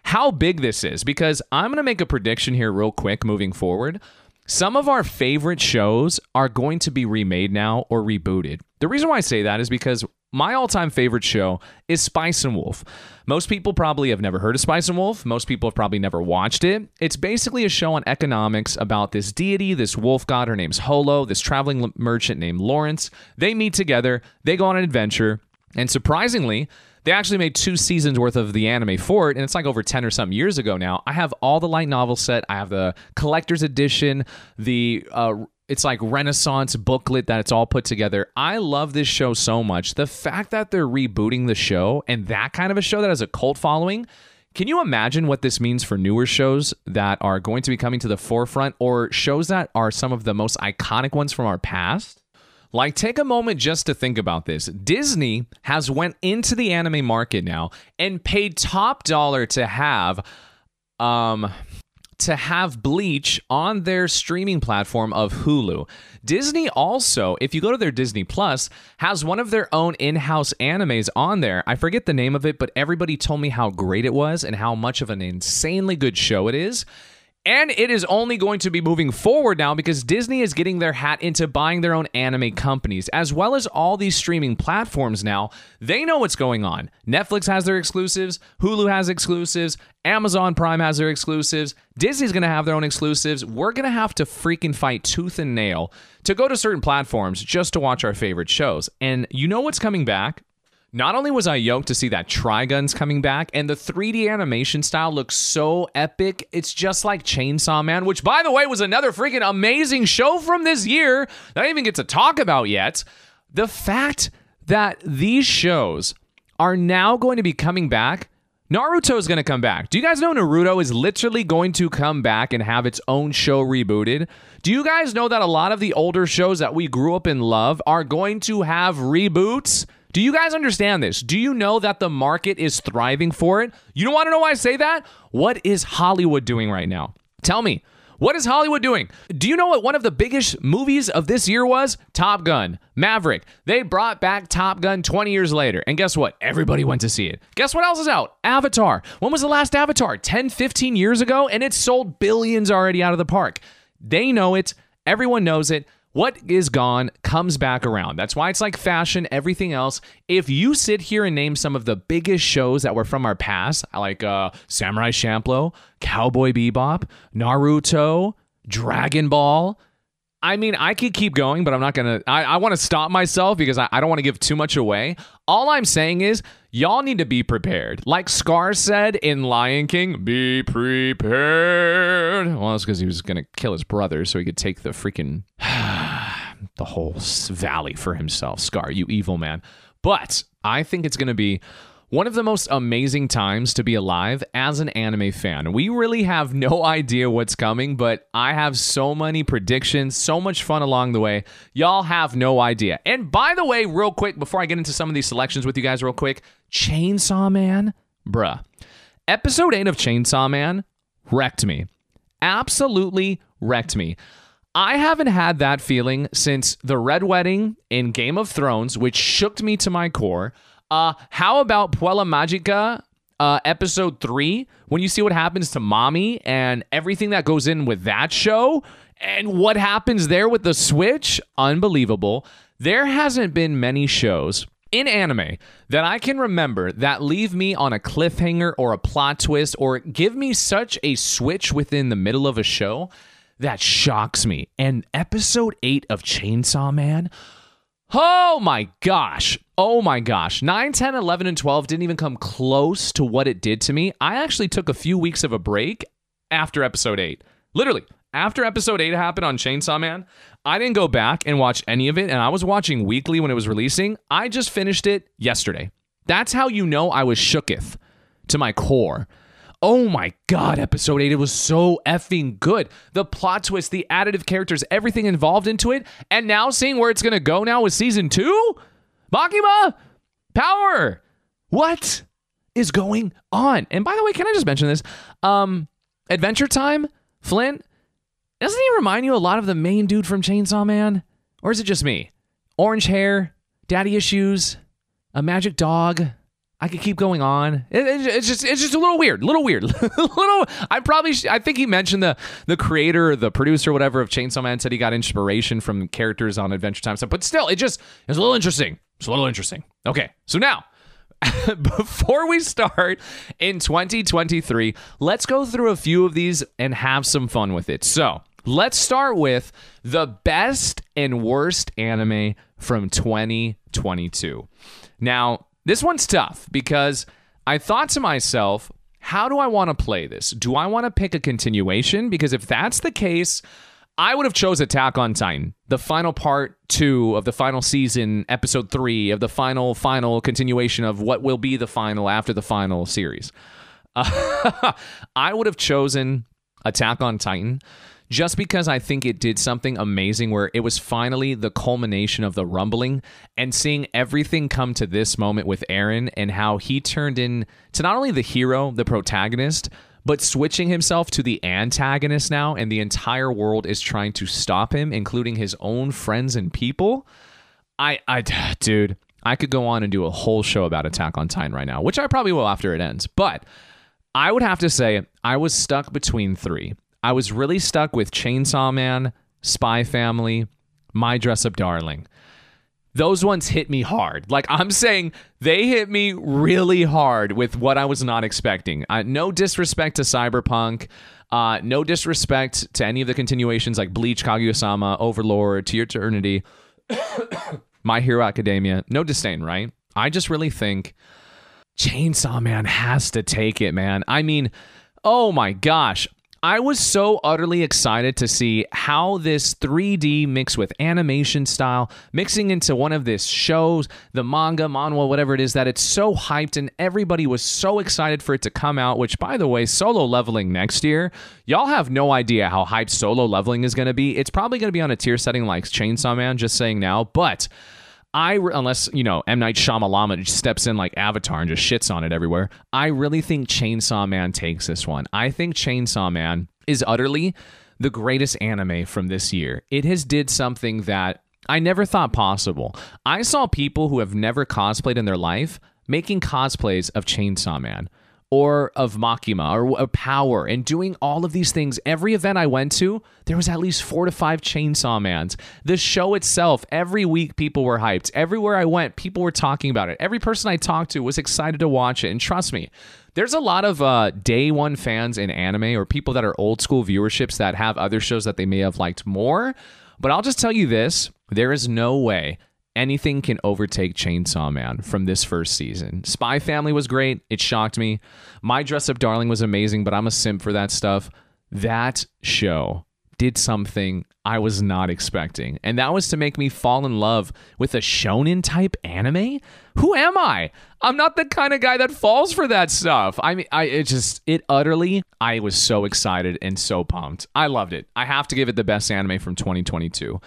how big this is because I'm going to make a prediction here, real quick, moving forward. Some of our favorite shows are going to be remade now or rebooted. The reason why I say that is because my all time favorite show is Spice and Wolf. Most people probably have never heard of Spice and Wolf. Most people have probably never watched it. It's basically a show on economics about this deity, this wolf god. Her name's Holo, this traveling merchant named Lawrence. They meet together, they go on an adventure, and surprisingly, they actually made two seasons worth of the anime for it, and it's like over 10 or something years ago now. I have all the light novel set. I have the collector's edition, the uh, it's like renaissance booklet that it's all put together i love this show so much the fact that they're rebooting the show and that kind of a show that has a cult following can you imagine what this means for newer shows that are going to be coming to the forefront or shows that are some of the most iconic ones from our past Like take a moment just to think about this. Disney has went into the anime market now and paid top dollar to have um to have Bleach on their streaming platform of Hulu. Disney also, if you go to their Disney Plus, has one of their own in-house animes on there. I forget the name of it, but everybody told me how great it was and how much of an insanely good show it is. And it is only going to be moving forward now because Disney is getting their hat into buying their own anime companies, as well as all these streaming platforms now. They know what's going on. Netflix has their exclusives, Hulu has exclusives, Amazon Prime has their exclusives, Disney's going to have their own exclusives. We're going to have to freaking fight tooth and nail to go to certain platforms just to watch our favorite shows. And you know what's coming back? Not only was I yoked to see that Trigun's coming back, and the 3D animation style looks so epic, it's just like Chainsaw Man, which, by the way, was another freaking amazing show from this year that I even get to talk about yet. The fact that these shows are now going to be coming back. Naruto is going to come back. Do you guys know Naruto is literally going to come back and have its own show rebooted? Do you guys know that a lot of the older shows that we grew up in love are going to have reboots? Do you guys understand this? Do you know that the market is thriving for it? You don't want to know why I say that? What is Hollywood doing right now? Tell me. What is Hollywood doing? Do you know what one of the biggest movies of this year was? Top Gun, Maverick. They brought back Top Gun 20 years later. And guess what? Everybody went to see it. Guess what else is out? Avatar. When was the last Avatar? 10, 15 years ago? And it sold billions already out of the park. They know it. Everyone knows it. What is gone comes back around. That's why it's like fashion, everything else. If you sit here and name some of the biggest shows that were from our past, like uh, Samurai Champloo, Cowboy Bebop, Naruto, Dragon Ball, I mean, I could keep going, but I'm not gonna. I, I want to stop myself because I, I don't want to give too much away. All I'm saying is, y'all need to be prepared. Like Scar said in Lion King, be prepared. Well, that's because he was gonna kill his brother so he could take the freaking the whole valley for himself. Scar, you evil man. But I think it's gonna be one of the most amazing times to be alive as an anime fan. We really have no idea what's coming, but I have so many predictions, so much fun along the way. Y'all have no idea. And by the way, real quick, before I get into some of these selections with you guys, real quick Chainsaw Man, bruh. Episode 8 of Chainsaw Man wrecked me. Absolutely wrecked me. I haven't had that feeling since the Red Wedding in Game of Thrones, which shook me to my core. Uh, how about Puella Magica, uh, episode three, when you see what happens to Mami and everything that goes in with that show and what happens there with the Switch? Unbelievable. There hasn't been many shows in anime that I can remember that leave me on a cliffhanger or a plot twist or give me such a switch within the middle of a show that shocks me. And episode 8 of Chainsaw Man, oh my gosh. Oh my gosh. 9, 10, 11, and 12 didn't even come close to what it did to me. I actually took a few weeks of a break after episode 8. Literally, after episode 8 happened on Chainsaw Man, I didn't go back and watch any of it, and I was watching weekly when it was releasing. I just finished it yesterday. That's how you know I was shooketh to my core. Oh my god, episode 8, it was so effing good. The plot twist, the additive characters, everything involved into it, and now seeing where it's gonna go now with season 2? Makima! Power! What is going on? And by the way, can I just mention this? Um, Adventure Time, Flint, doesn't he remind you a lot of the main dude from Chainsaw Man? Or is it just me? Orange hair, daddy issues, a magic dog. I could keep going on. It- it- it's just it's just a little weird, A little weird, little. I probably sh- I think he mentioned the the creator, or the producer, whatever of Chainsaw Man said he got inspiration from characters on Adventure Time stuff. But still, it just it's a little interesting. It's a little interesting. Okay, so now before we start in 2023, let's go through a few of these and have some fun with it. So, let's start with the best and worst anime from 2022. Now, this one's tough because I thought to myself, how do I want to play this? Do I want to pick a continuation? Because if that's the case, I would have chose Attack on Titan, the final part two of the final season, episode three of the final final continuation of what will be the final after the final series. Uh, I would have chosen Attack on Titan just because I think it did something amazing where it was finally the culmination of the rumbling and seeing everything come to this moment with Eren and how he turned in to not only the hero, the protagonist, but switching himself to the antagonist now and the entire world is trying to stop him, including his own friends and people. I I dude, I could go on and do a whole show about Attack on Titan right now, which I probably will after it ends. But I would have to say I was stuck between three. I was really stuck with Chainsaw Man, Spy Family, My Dress Up Darling. Those ones hit me hard. Like I'm saying, they hit me really hard with what I was not expecting. Uh, no disrespect to Cyberpunk. Uh, no disrespect to any of the continuations like Bleach, Kaguya-sama, Overlord, To Your Eternity, My Hero Academia. No disdain, right? I just really think Chainsaw Man has to take it, man. I mean, oh my gosh. I was so utterly excited to see how this 3D mixed with animation style, mixing into one of this shows, the manga, manhwa, whatever it is, that it's so hyped and everybody was so excited for it to come out. Which, by the way, solo leveling next year, y'all have no idea how hyped solo leveling is going to be. It's probably going to be on a tier setting like Chainsaw Man, just saying now, but. I unless you know M Night Shyamalan steps in like Avatar and just shits on it everywhere. I really think Chainsaw Man takes this one. I think Chainsaw Man is utterly the greatest anime from this year. It has did something that I never thought possible. I saw people who have never cosplayed in their life making cosplays of Chainsaw Man or of Makima or of Power and doing all of these things. Every event I went to, there was at least four to five Chainsaw Mans. The show itself, every week people were hyped. Everywhere I went, people were talking about it. Every person I talked to was excited to watch it. And trust me, there's a lot of uh, day one fans in anime or people that are old school viewerships that have other shows that they may have liked more. But I'll just tell you this there is no way anything can overtake Chainsaw Man from this first season. Spy Family was great. It shocked me. My Dress Up Darling was amazing, but I'm a simp for that stuff. That show did something I was not expecting, and that was to make me fall in love with a shonen type anime. Who am I? I'm not the kind of guy that falls for that stuff. I mean, I it just it utterly. I was so excited and so pumped. I loved it. I have to give it the best anime from 2022.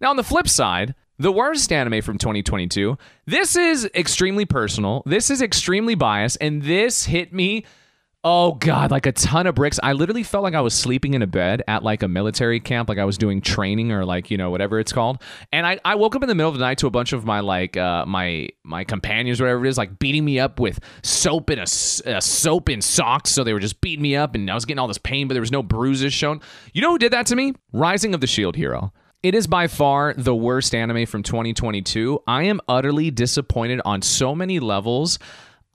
Now on the flip side, the worst anime from 2022. This is extremely personal. This is extremely biased, and this hit me. Oh god, like a ton of bricks. I literally felt like I was sleeping in a bed at like a military camp, like I was doing training or like, you know, whatever it's called. And I, I woke up in the middle of the night to a bunch of my like uh my my companions whatever it is, like beating me up with soap and a, a soap in socks. So they were just beating me up and I was getting all this pain, but there was no bruises shown. You know who did that to me? Rising of the Shield Hero. It is by far the worst anime from 2022. I am utterly disappointed on so many levels.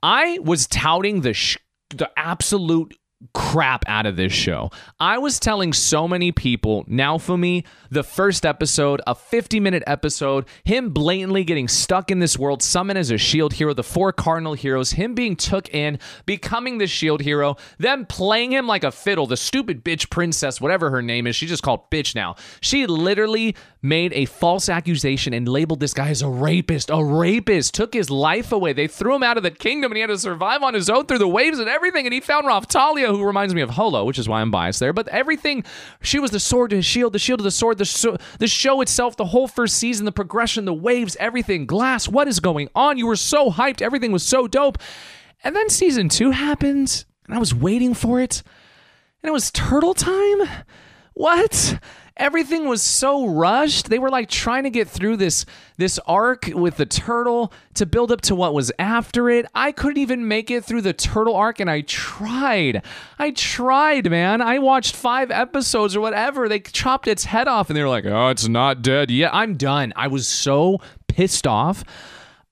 I was touting the sh- the absolute crap out of this show. I was telling so many people, now for me, the first episode, a 50 minute episode, him blatantly getting stuck in this world, summoned as a shield hero, the four cardinal heroes, him being took in, becoming the shield hero, them playing him like a fiddle, the stupid bitch princess, whatever her name is, she's just called bitch now. She literally made a false accusation and labeled this guy as a rapist, a rapist, took his life away. They threw him out of the kingdom and he had to survive on his own through the waves and everything. And he found Raphtalia, who reminds me of Holo, which is why I'm biased there. But everything, she was the sword to his shield, the shield to the sword, the, so, the show itself, the whole first season, the progression, the waves, everything. Glass, what is going on? You were so hyped. Everything was so dope. And then season two happened, and I was waiting for it. And it was turtle time? What? Everything was so rushed. They were like trying to get through this this arc with the turtle to build up to what was after it. I couldn't even make it through the turtle arc and I tried. I tried, man. I watched 5 episodes or whatever. They chopped its head off and they were like, "Oh, it's not dead yet." I'm done. I was so pissed off.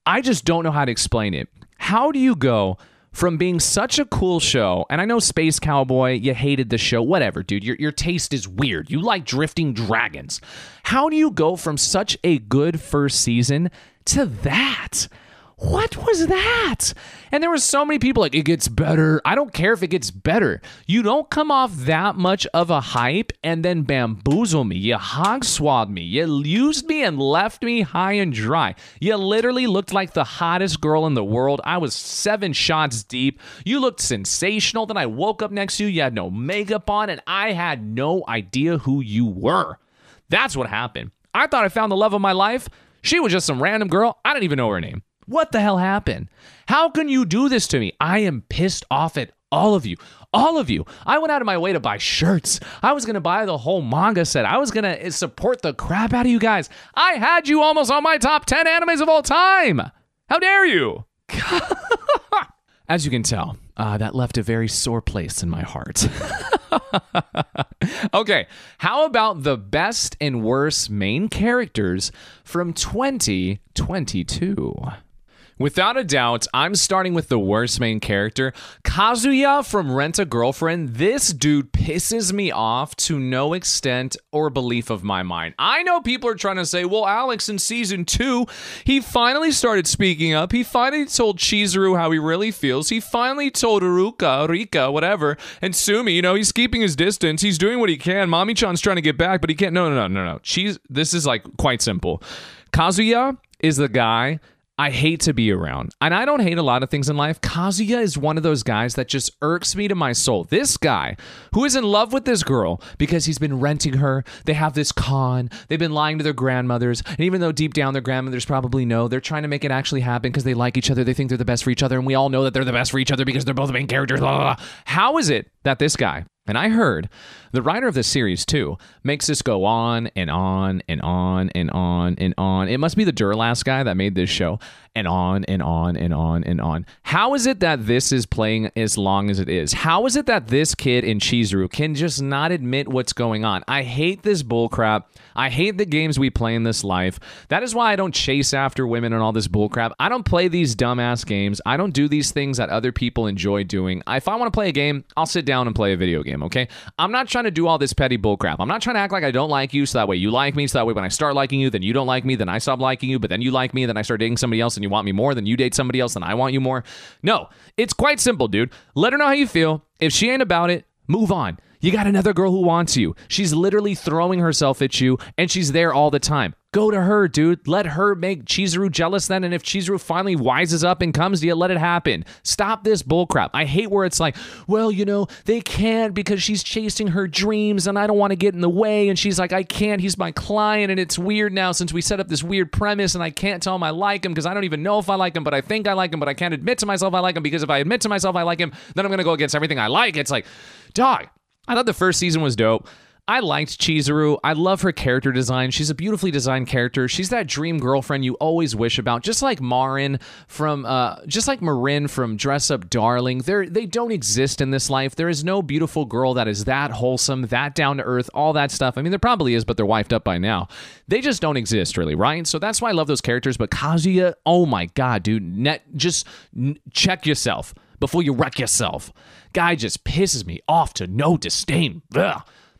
I just don't know how to explain it. How do you go from being such a cool show, and I know Space Cowboy, you hated the show, whatever, dude. Your, your taste is weird. You like drifting dragons. How do you go from such a good first season to that? What was that? And there were so many people like, it gets better. I don't care if it gets better. You don't come off that much of a hype and then bamboozle me. You hog swab me. You used me and left me high and dry. You literally looked like the hottest girl in the world. I was seven shots deep. You looked sensational. Then I woke up next to you. You had no makeup on, and I had no idea who you were. That's what happened. I thought I found the love of my life. She was just some random girl. I didn't even know her name. What the hell happened? How can you do this to me? I am pissed off at all of you. All of you. I went out of my way to buy shirts. I was going to buy the whole manga set. I was going to support the crap out of you guys. I had you almost on my top 10 animes of all time. How dare you? As you can tell, uh, that left a very sore place in my heart. okay, how about the best and worst main characters from 2022? Without a doubt, I'm starting with the worst main character, Kazuya from Rent a Girlfriend. This dude pisses me off to no extent or belief of my mind. I know people are trying to say, well, Alex, in season two, he finally started speaking up. He finally told Chizuru how he really feels. He finally told Uruka, Rika, whatever, and Sumi, you know, he's keeping his distance. He's doing what he can. Mami Chan's trying to get back, but he can't. No, no, no, no, no. She's, this is like quite simple. Kazuya is the guy I hate to be around. And I don't hate a lot of things in life. Kazuya is one of those guys that just irks me to my soul. This guy who is in love with this girl because he's been renting her. They have this con. They've been lying to their grandmothers. And even though deep down their grandmothers probably know, they're trying to make it actually happen because they like each other. They think they're the best for each other. And we all know that they're the best for each other because they're both main characters. Blah, blah, blah. How is it that this guy, and I heard the writer of this series too makes this go on and on and on and on and on. It must be the Durlast guy that made this show and on and on and on and on. How is it that this is playing as long as it is? How is it that this kid in Chizuru can just not admit what's going on? I hate this bullcrap. I hate the games we play in this life. That is why I don't chase after women and all this bullcrap. I don't play these dumbass games. I don't do these things that other people enjoy doing. If I want to play a game, I'll sit down and play a video game, okay? I'm not trying to do all this petty bullcrap. I'm not trying to act like I don't like you so that way you like me, so that way when I start liking you, then you don't like me, then I stop liking you, but then you like me, then I start dating somebody else and you want me more, then you date somebody else and I want you more. No, it's quite simple, dude. Let her know how you feel. If she ain't about it, move on. You got another girl who wants you. She's literally throwing herself at you, and she's there all the time. Go to her, dude. Let her make Chizuru jealous then. And if Chizuru finally wises up and comes to you, let it happen. Stop this bullcrap. I hate where it's like, well, you know, they can't because she's chasing her dreams and I don't want to get in the way. And she's like, I can't. He's my client. And it's weird now since we set up this weird premise and I can't tell him I like him because I don't even know if I like him, but I think I like him, but I can't admit to myself I like him because if I admit to myself I like him, then I'm going to go against everything I like. It's like, dog, I thought the first season was dope. I liked Chizuru. I love her character design. She's a beautifully designed character. She's that dream girlfriend you always wish about, just like Marin from, uh, just like Marin from Dress Up Darling. They they don't exist in this life. There is no beautiful girl that is that wholesome, that down to earth, all that stuff. I mean, there probably is, but they're wiped up by now. They just don't exist, really, right? So that's why I love those characters. But Kazuya, oh my god, dude, net, just n- check yourself before you wreck yourself. Guy just pisses me off to no disdain.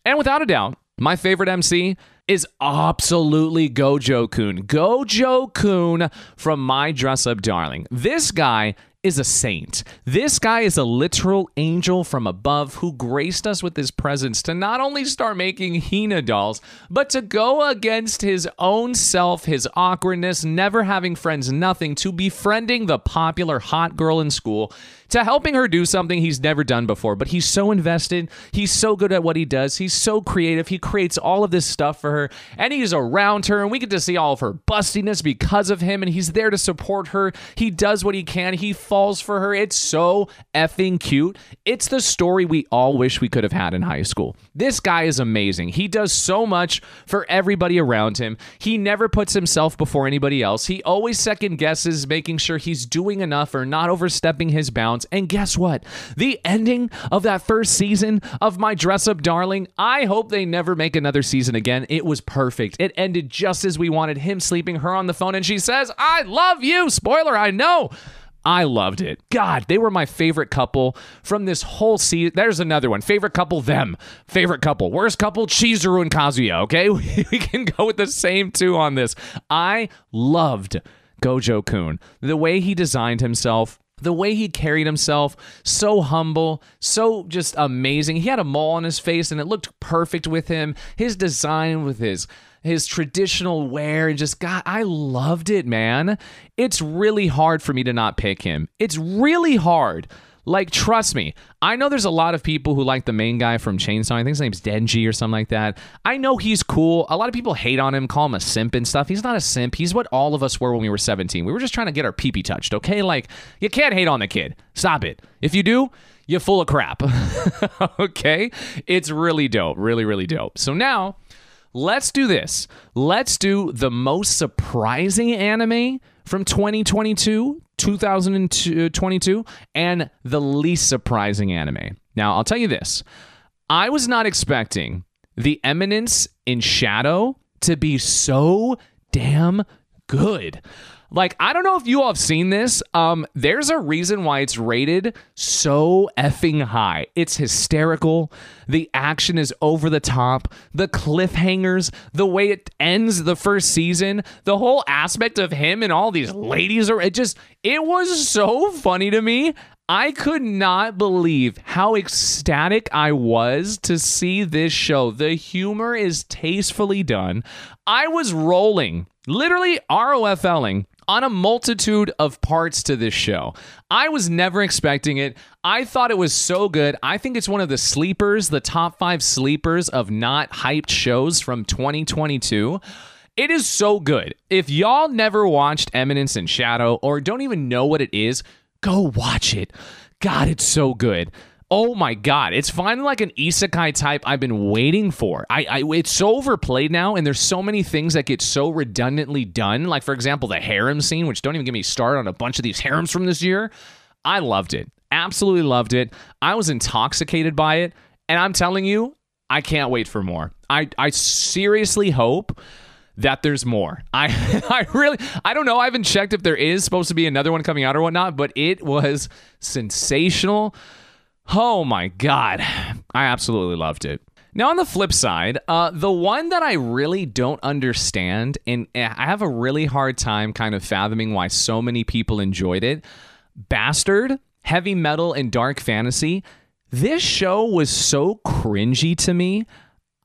And without a doubt, my favorite MC is absolutely Gojo Kun. Gojo Kun from My Dress Up Darling. This guy is a saint. This guy is a literal angel from above who graced us with his presence to not only start making Hina dolls, but to go against his own self, his awkwardness, never having friends, nothing, to befriending the popular hot girl in school, to helping her do something he's never done before. But he's so invested. He's so good at what he does. He's so creative. He creates all of this stuff for her, and he's around her, and we get to see all of her bustiness because of him, and he's there to support her. He does what he can. He falls for her. It's so effing cute. It's the story we all wish we could have had in high school. This guy is amazing. He does so much for everybody around him. He never puts himself before anybody else. He always second guesses, making sure he's doing enough or not overstepping his bounds. And guess what? The ending of that first season of My Dress Up Darling, I hope they never make another season again. It was perfect. It ended just as we wanted him sleeping her on the phone, and she says, I love you. Spoiler, I know. I loved it. God, they were my favorite couple from this whole season. There's another one. Favorite couple, them. Favorite couple. Worst couple, Chizuru and Kazuya, okay? We can go with the same two on this. I loved Gojo Kun. The way he designed himself, the way he carried himself, so humble, so just amazing. He had a mole on his face and it looked perfect with him. His design with his his traditional wear and just God, I loved it, man. It's really hard for me to not pick him. It's really hard. Like, trust me, I know there's a lot of people who like the main guy from Chainsaw. I think his name's Denji or something like that. I know he's cool. A lot of people hate on him, call him a simp and stuff. He's not a simp. He's what all of us were when we were 17. We were just trying to get our peepee touched, okay? Like, you can't hate on the kid. Stop it. If you do, you're full of crap. okay? It's really dope. Really, really dope. So now, let's do this. Let's do the most surprising anime from 2022, 2022, and the least surprising anime. Now, I'll tell you this I was not expecting The Eminence in Shadow to be so damn good. Like, I don't know if you all have seen this. Um, there's a reason why it's rated so effing high. It's hysterical. The action is over the top. The cliffhangers, the way it ends the first season, the whole aspect of him and all these ladies are it just it was so funny to me. I could not believe how ecstatic I was to see this show. The humor is tastefully done. I was rolling, literally ROFLing on a multitude of parts to this show. I was never expecting it. I thought it was so good. I think it's one of the sleepers, the top five sleepers of not hyped shows from 2022. It is so good. If y'all never watched Eminence in Shadow or don't even know what it is, go watch it. God, it's so good. Oh my god, it's finally like an isekai type I've been waiting for. I, I it's so overplayed now, and there's so many things that get so redundantly done. Like for example, the harem scene, which don't even get me started on a bunch of these harems from this year. I loved it, absolutely loved it. I was intoxicated by it, and I'm telling you, I can't wait for more. I I seriously hope that there's more. I I really I don't know. I haven't checked if there is supposed to be another one coming out or whatnot, but it was sensational. Oh my God. I absolutely loved it. Now, on the flip side, uh, the one that I really don't understand, and I have a really hard time kind of fathoming why so many people enjoyed it Bastard, heavy metal, and dark fantasy. This show was so cringy to me.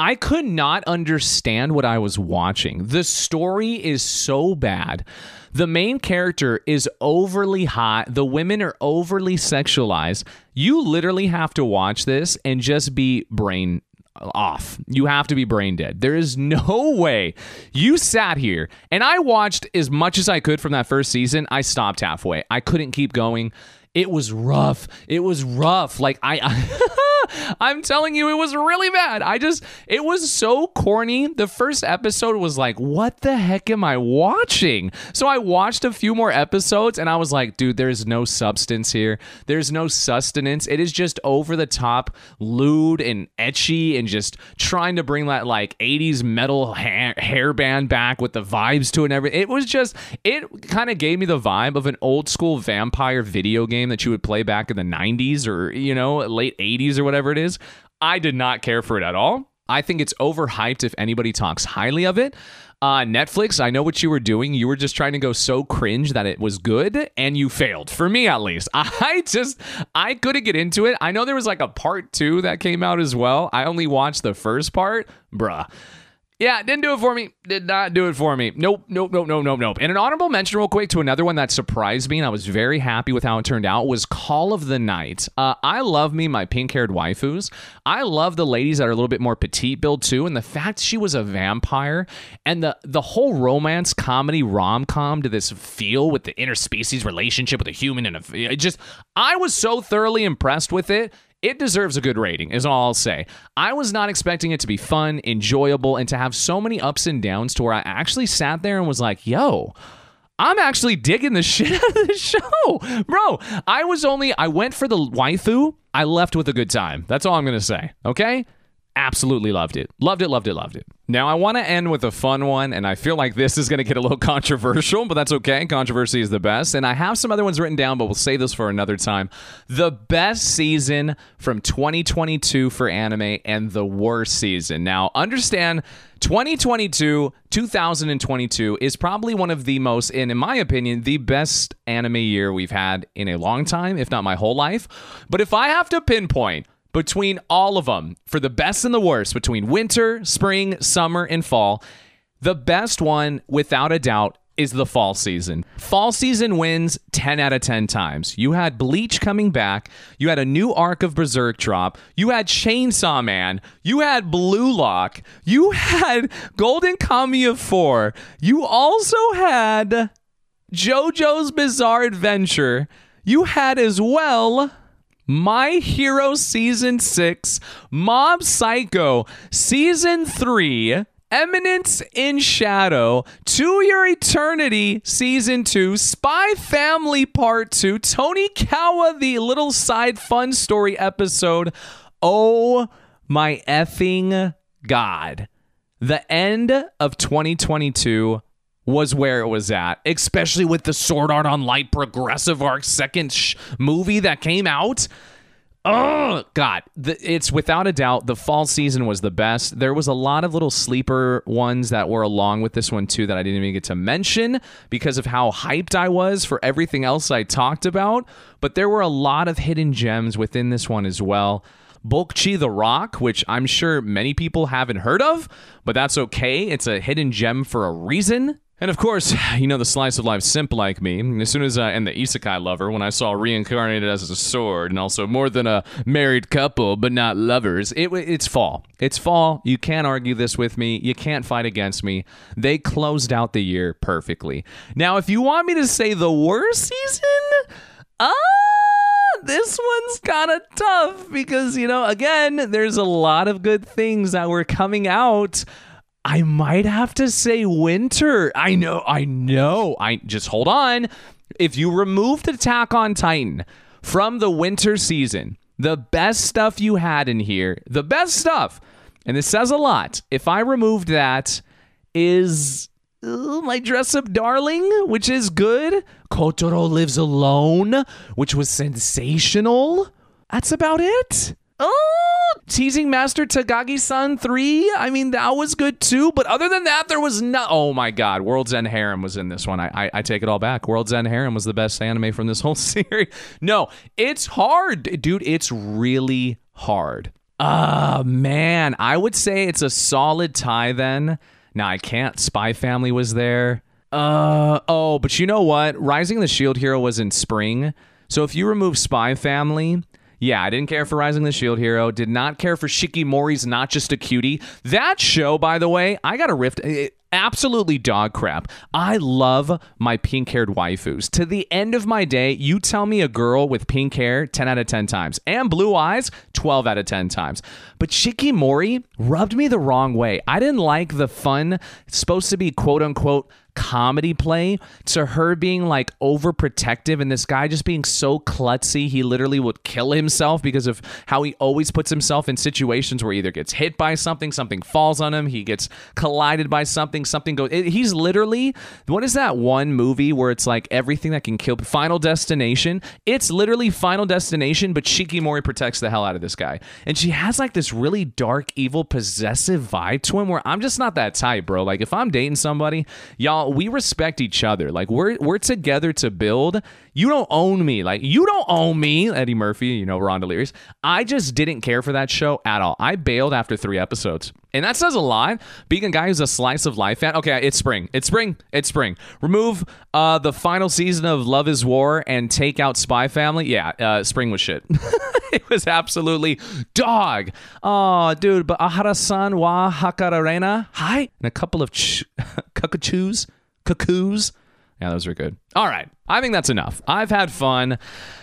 I could not understand what I was watching. The story is so bad. The main character is overly hot. The women are overly sexualized. You literally have to watch this and just be brain off. You have to be brain dead. There is no way. You sat here and I watched as much as I could from that first season. I stopped halfway. I couldn't keep going. It was rough. It was rough. Like I, I I'm telling you, it was really bad. I just, it was so corny. The first episode was like, what the heck am I watching? So I watched a few more episodes and I was like, dude, there's no substance here. There's no sustenance. It is just over the top, lewd and ecchi and just trying to bring that like 80s metal hair, hairband back with the vibes to it and everything. It was just, it kind of gave me the vibe of an old school vampire video game that you would play back in the 90s or, you know, late 80s or whatever it is. I did not care for it at all. I think it's overhyped if anybody talks highly of it. Uh, Netflix, I know what you were doing. You were just trying to go so cringe that it was good, and you failed. For me, at least. I just, I couldn't get into it. I know there was like a part two that came out as well. I only watched the first part. Bruh. Yeah, didn't do it for me. Did not do it for me. Nope, nope, nope, nope, nope, nope. And an honorable mention, real quick, to another one that surprised me and I was very happy with how it turned out was Call of the Night. Uh, I love me my pink haired waifus. I love the ladies that are a little bit more petite build too, and the fact she was a vampire and the the whole romance comedy rom com to this feel with the interspecies relationship with a human and a it just I was so thoroughly impressed with it it deserves a good rating, is all I'll say. I was not expecting it to be fun, enjoyable, and to have so many ups and downs to where I actually sat there and was like, yo, I'm actually digging the shit out of the show. Bro, I was only, I went for the waifu. I left with a good time. That's all I'm going to say. Okay? Absolutely loved it. Loved it, loved it, loved it. Now, I want to end with a fun one, and I feel like this is going to get a little controversial, but that's okay. Controversy is the best. And I have some other ones written down, but we'll save this for another time. The best season from 2022 for anime and the worst season. Now, understand 2022, 2022 is probably one of the most, and in my opinion, the best anime year we've had in a long time, if not my whole life. But if I have to pinpoint, between all of them for the best and the worst, between winter, spring, summer, and fall. The best one, without a doubt, is the fall season. Fall season wins 10 out of 10 times. You had Bleach coming back. You had a new arc of Berserk drop. You had Chainsaw Man. You had Blue Lock. You had Golden Kamuy 4. You also had JoJo's Bizarre Adventure. You had as well my Hero Season 6, Mob Psycho Season 3, Eminence in Shadow, To Your Eternity Season 2, Spy Family Part 2, Tonikawa, the little side fun story episode. Oh my effing God. The end of 2022 was where it was at, especially with the Sword Art Online Progressive Arc second sh- movie that came out. Oh God! The, it's without a doubt the fall season was the best. There was a lot of little sleeper ones that were along with this one too that I didn't even get to mention because of how hyped I was for everything else I talked about. But there were a lot of hidden gems within this one as well. Bocchi the Rock, which I'm sure many people haven't heard of, but that's okay. It's a hidden gem for a reason. And of course, you know the slice of life simp like me. As soon as I and the isekai lover, when I saw reincarnated as a sword, and also more than a married couple but not lovers, it, it's fall. It's fall. You can't argue this with me. You can't fight against me. They closed out the year perfectly. Now, if you want me to say the worst season, ah. this one's kind of tough because, you know, again, there's a lot of good things that were coming out. I might have to say winter. I know, I know. I just hold on. If you removed Attack on Titan from the winter season, the best stuff you had in here, the best stuff, and this says a lot. If I removed that, is my dress up darling, which is good. Kotaro lives alone, which was sensational. That's about it. Oh, teasing Master Takagi-san 3. I mean, that was good too. But other than that, there was no. Oh my God. World's End Harem was in this one. I, I, I take it all back. World's End Harem was the best anime from this whole series. No, it's hard, dude. It's really hard. Ah, uh, man. I would say it's a solid tie then. Now, I can't. Spy Family was there. Uh, oh, but you know what? Rising the Shield Hero was in spring. So if you remove Spy Family, yeah, I didn't care for Rising the Shield Hero. Did not care for Shikimori's Not Just a Cutie. That show, by the way, I got a rift. It, absolutely dog crap. I love my pink haired waifus. To the end of my day, you tell me a girl with pink hair 10 out of 10 times and blue eyes 12 out of 10 times. But Shikimori rubbed me the wrong way. I didn't like the fun, supposed to be quote unquote comedy play to her being like overprotective and this guy just being so klutzy he literally would kill himself because of how he always puts himself in situations where he either gets hit by something something falls on him he gets collided by something something goes it, he's literally what is that one movie where it's like everything that can kill final destination? It's literally final destination but shikimori protects the hell out of this guy. And she has like this really dark evil possessive vibe to him where i'm just not that type bro. Like if i'm dating somebody y'all we respect each other. Like we're we're together to build. You don't own me. Like you don't own me, Eddie Murphy. You know, Ron Delirious. I just didn't care for that show at all. I bailed after three episodes. And that says a lot. Being a guy who's a slice of life fan. Okay, it's spring. It's spring. It's spring. Remove uh, the final season of Love Is War and take out Spy Family. Yeah, uh, spring was shit. it was absolutely dog. Oh, dude. But Aharen-san wa Hakarenai. Hi. And a couple of ch- cuckoos. Cuckoos Yeah, those were good. All right. I think that's enough. I've had fun.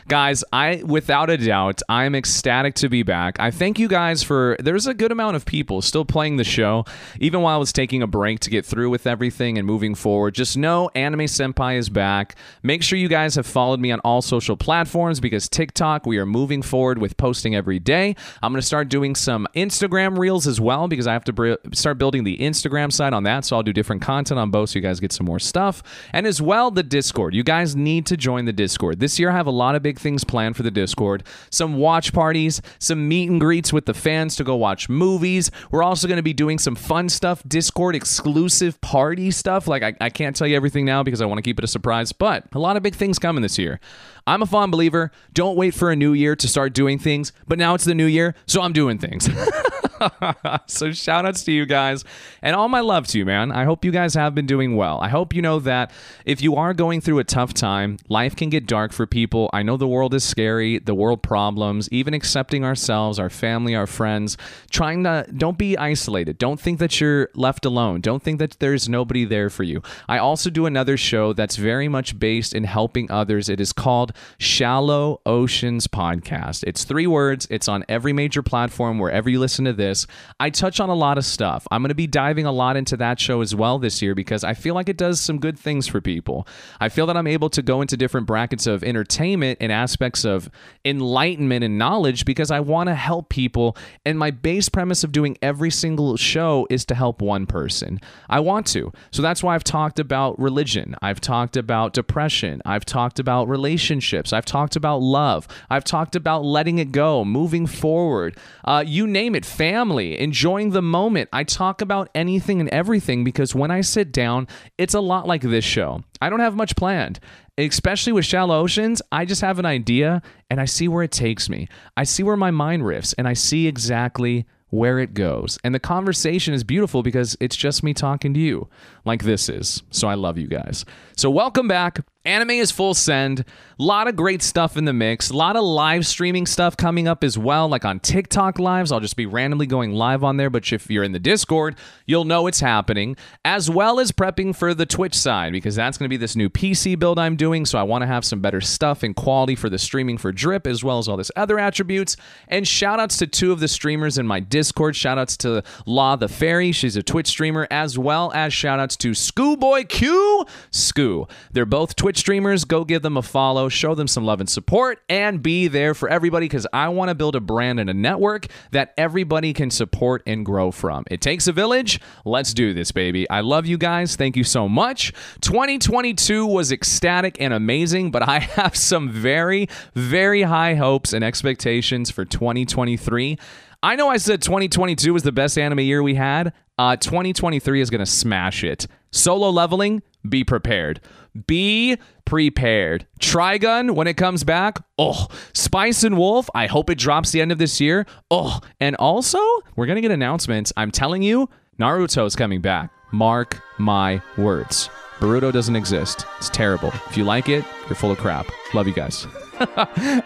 Guys, I without a doubt, I'm ecstatic to be back. I thank you guys for there's a good amount of people still playing the show even while I was taking a break to get through with everything and moving forward. Just know Anime Senpai is back. Make sure you guys have followed me on all social platforms because TikTok, we are moving forward with posting every day. I'm going to start doing some Instagram reels as well because I have to br- start building the Instagram side on that, so I'll do different content on both so you guys get some more stuff. And as well the Discord. You guys need to join the Discord. This year I have a lot of big things planned for the Discord. Some watch parties, some meet and greets with the fans to go watch movies. We're also going to be doing some fun stuff, Discord exclusive party stuff. Like, I, I can't tell you everything now because I want to keep it a surprise, but a lot of big things coming this year. I'm a fond believer. Don't wait for a new year to start doing things, but now it's the new year, so I'm doing things. so shout outs to you guys and all my love to you, man. I hope you guys have been doing well. I hope you know that if you are going through a tough time, life can get dark for people. I know the world is scary, the world problems, even accepting ourselves, our family, our friends, trying to don't be isolated. Don't think that you're left alone. Don't think that there's nobody there for you. I also do another show that's very much based in helping others. It is called Shallow Oceans Podcast. It's three words. It's on every major platform wherever you listen to this. I touch on a lot of stuff. I'm going to be diving a lot into that show as well this year because I feel like it does some good things for people. I feel that I'm able to go into different brackets of entertainment and aspects of enlightenment and knowledge because I want to help people. And my base premise of doing every single show is to help one person. I want to. So that's why I've talked about religion. I've talked about depression. I've talked about relationships. I've talked about love. I've talked about letting it go, moving forward. Uh, you name it, family, enjoying the moment. I talk about anything and everything because when I sit down, it's a lot like this show. I don't have much planned. Especially with Shallow Oceans, I just have an idea and I see where it takes me. I see where my mind riffs and I see exactly where it goes. And the conversation is beautiful because it's just me talking to you, like this is. So I love you guys. So welcome back. Anime is full send. A lot of great stuff in the mix. A lot of live streaming stuff coming up as well, like on TikTok lives. I'll just be randomly going live on there, but if you're in the Discord, you'll know it's happening, as well as prepping for the Twitch side, because that's going to be this new PC build I'm doing. So I want to have some better stuff and quality for the streaming for Drip, as well as all this other attributes. And shout outs to two of the streamers in my Discord. Shout outs to Law the Fairy. She's a Twitch streamer, as well as shout outs to Schoolboy Q. Scoo. They're both Twitch streamers. Go give them a follow, show them some love and support, and be there for everybody because I want to build a brand and a network that everybody can support and grow from. It takes a village. Let's do this, baby. I love you guys. Thank you so much. 2022 was ecstatic and amazing, but I have some very, very high hopes and expectations for 2023. I know I said 2022 was the best anime year we had. Uh, 2023 is going to smash it. Solo leveling, be prepared. Be prepared. Trigun, when it comes back, oh, Spice and Wolf, I hope it drops the end of this year. Oh, and also, we're going to get announcements. I'm telling you, Naruto is coming back. Mark my words. Boruto doesn't exist. It's terrible. If you like it, you're full of crap. Love you guys.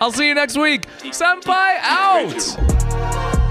I'll see you next week. Senpai out!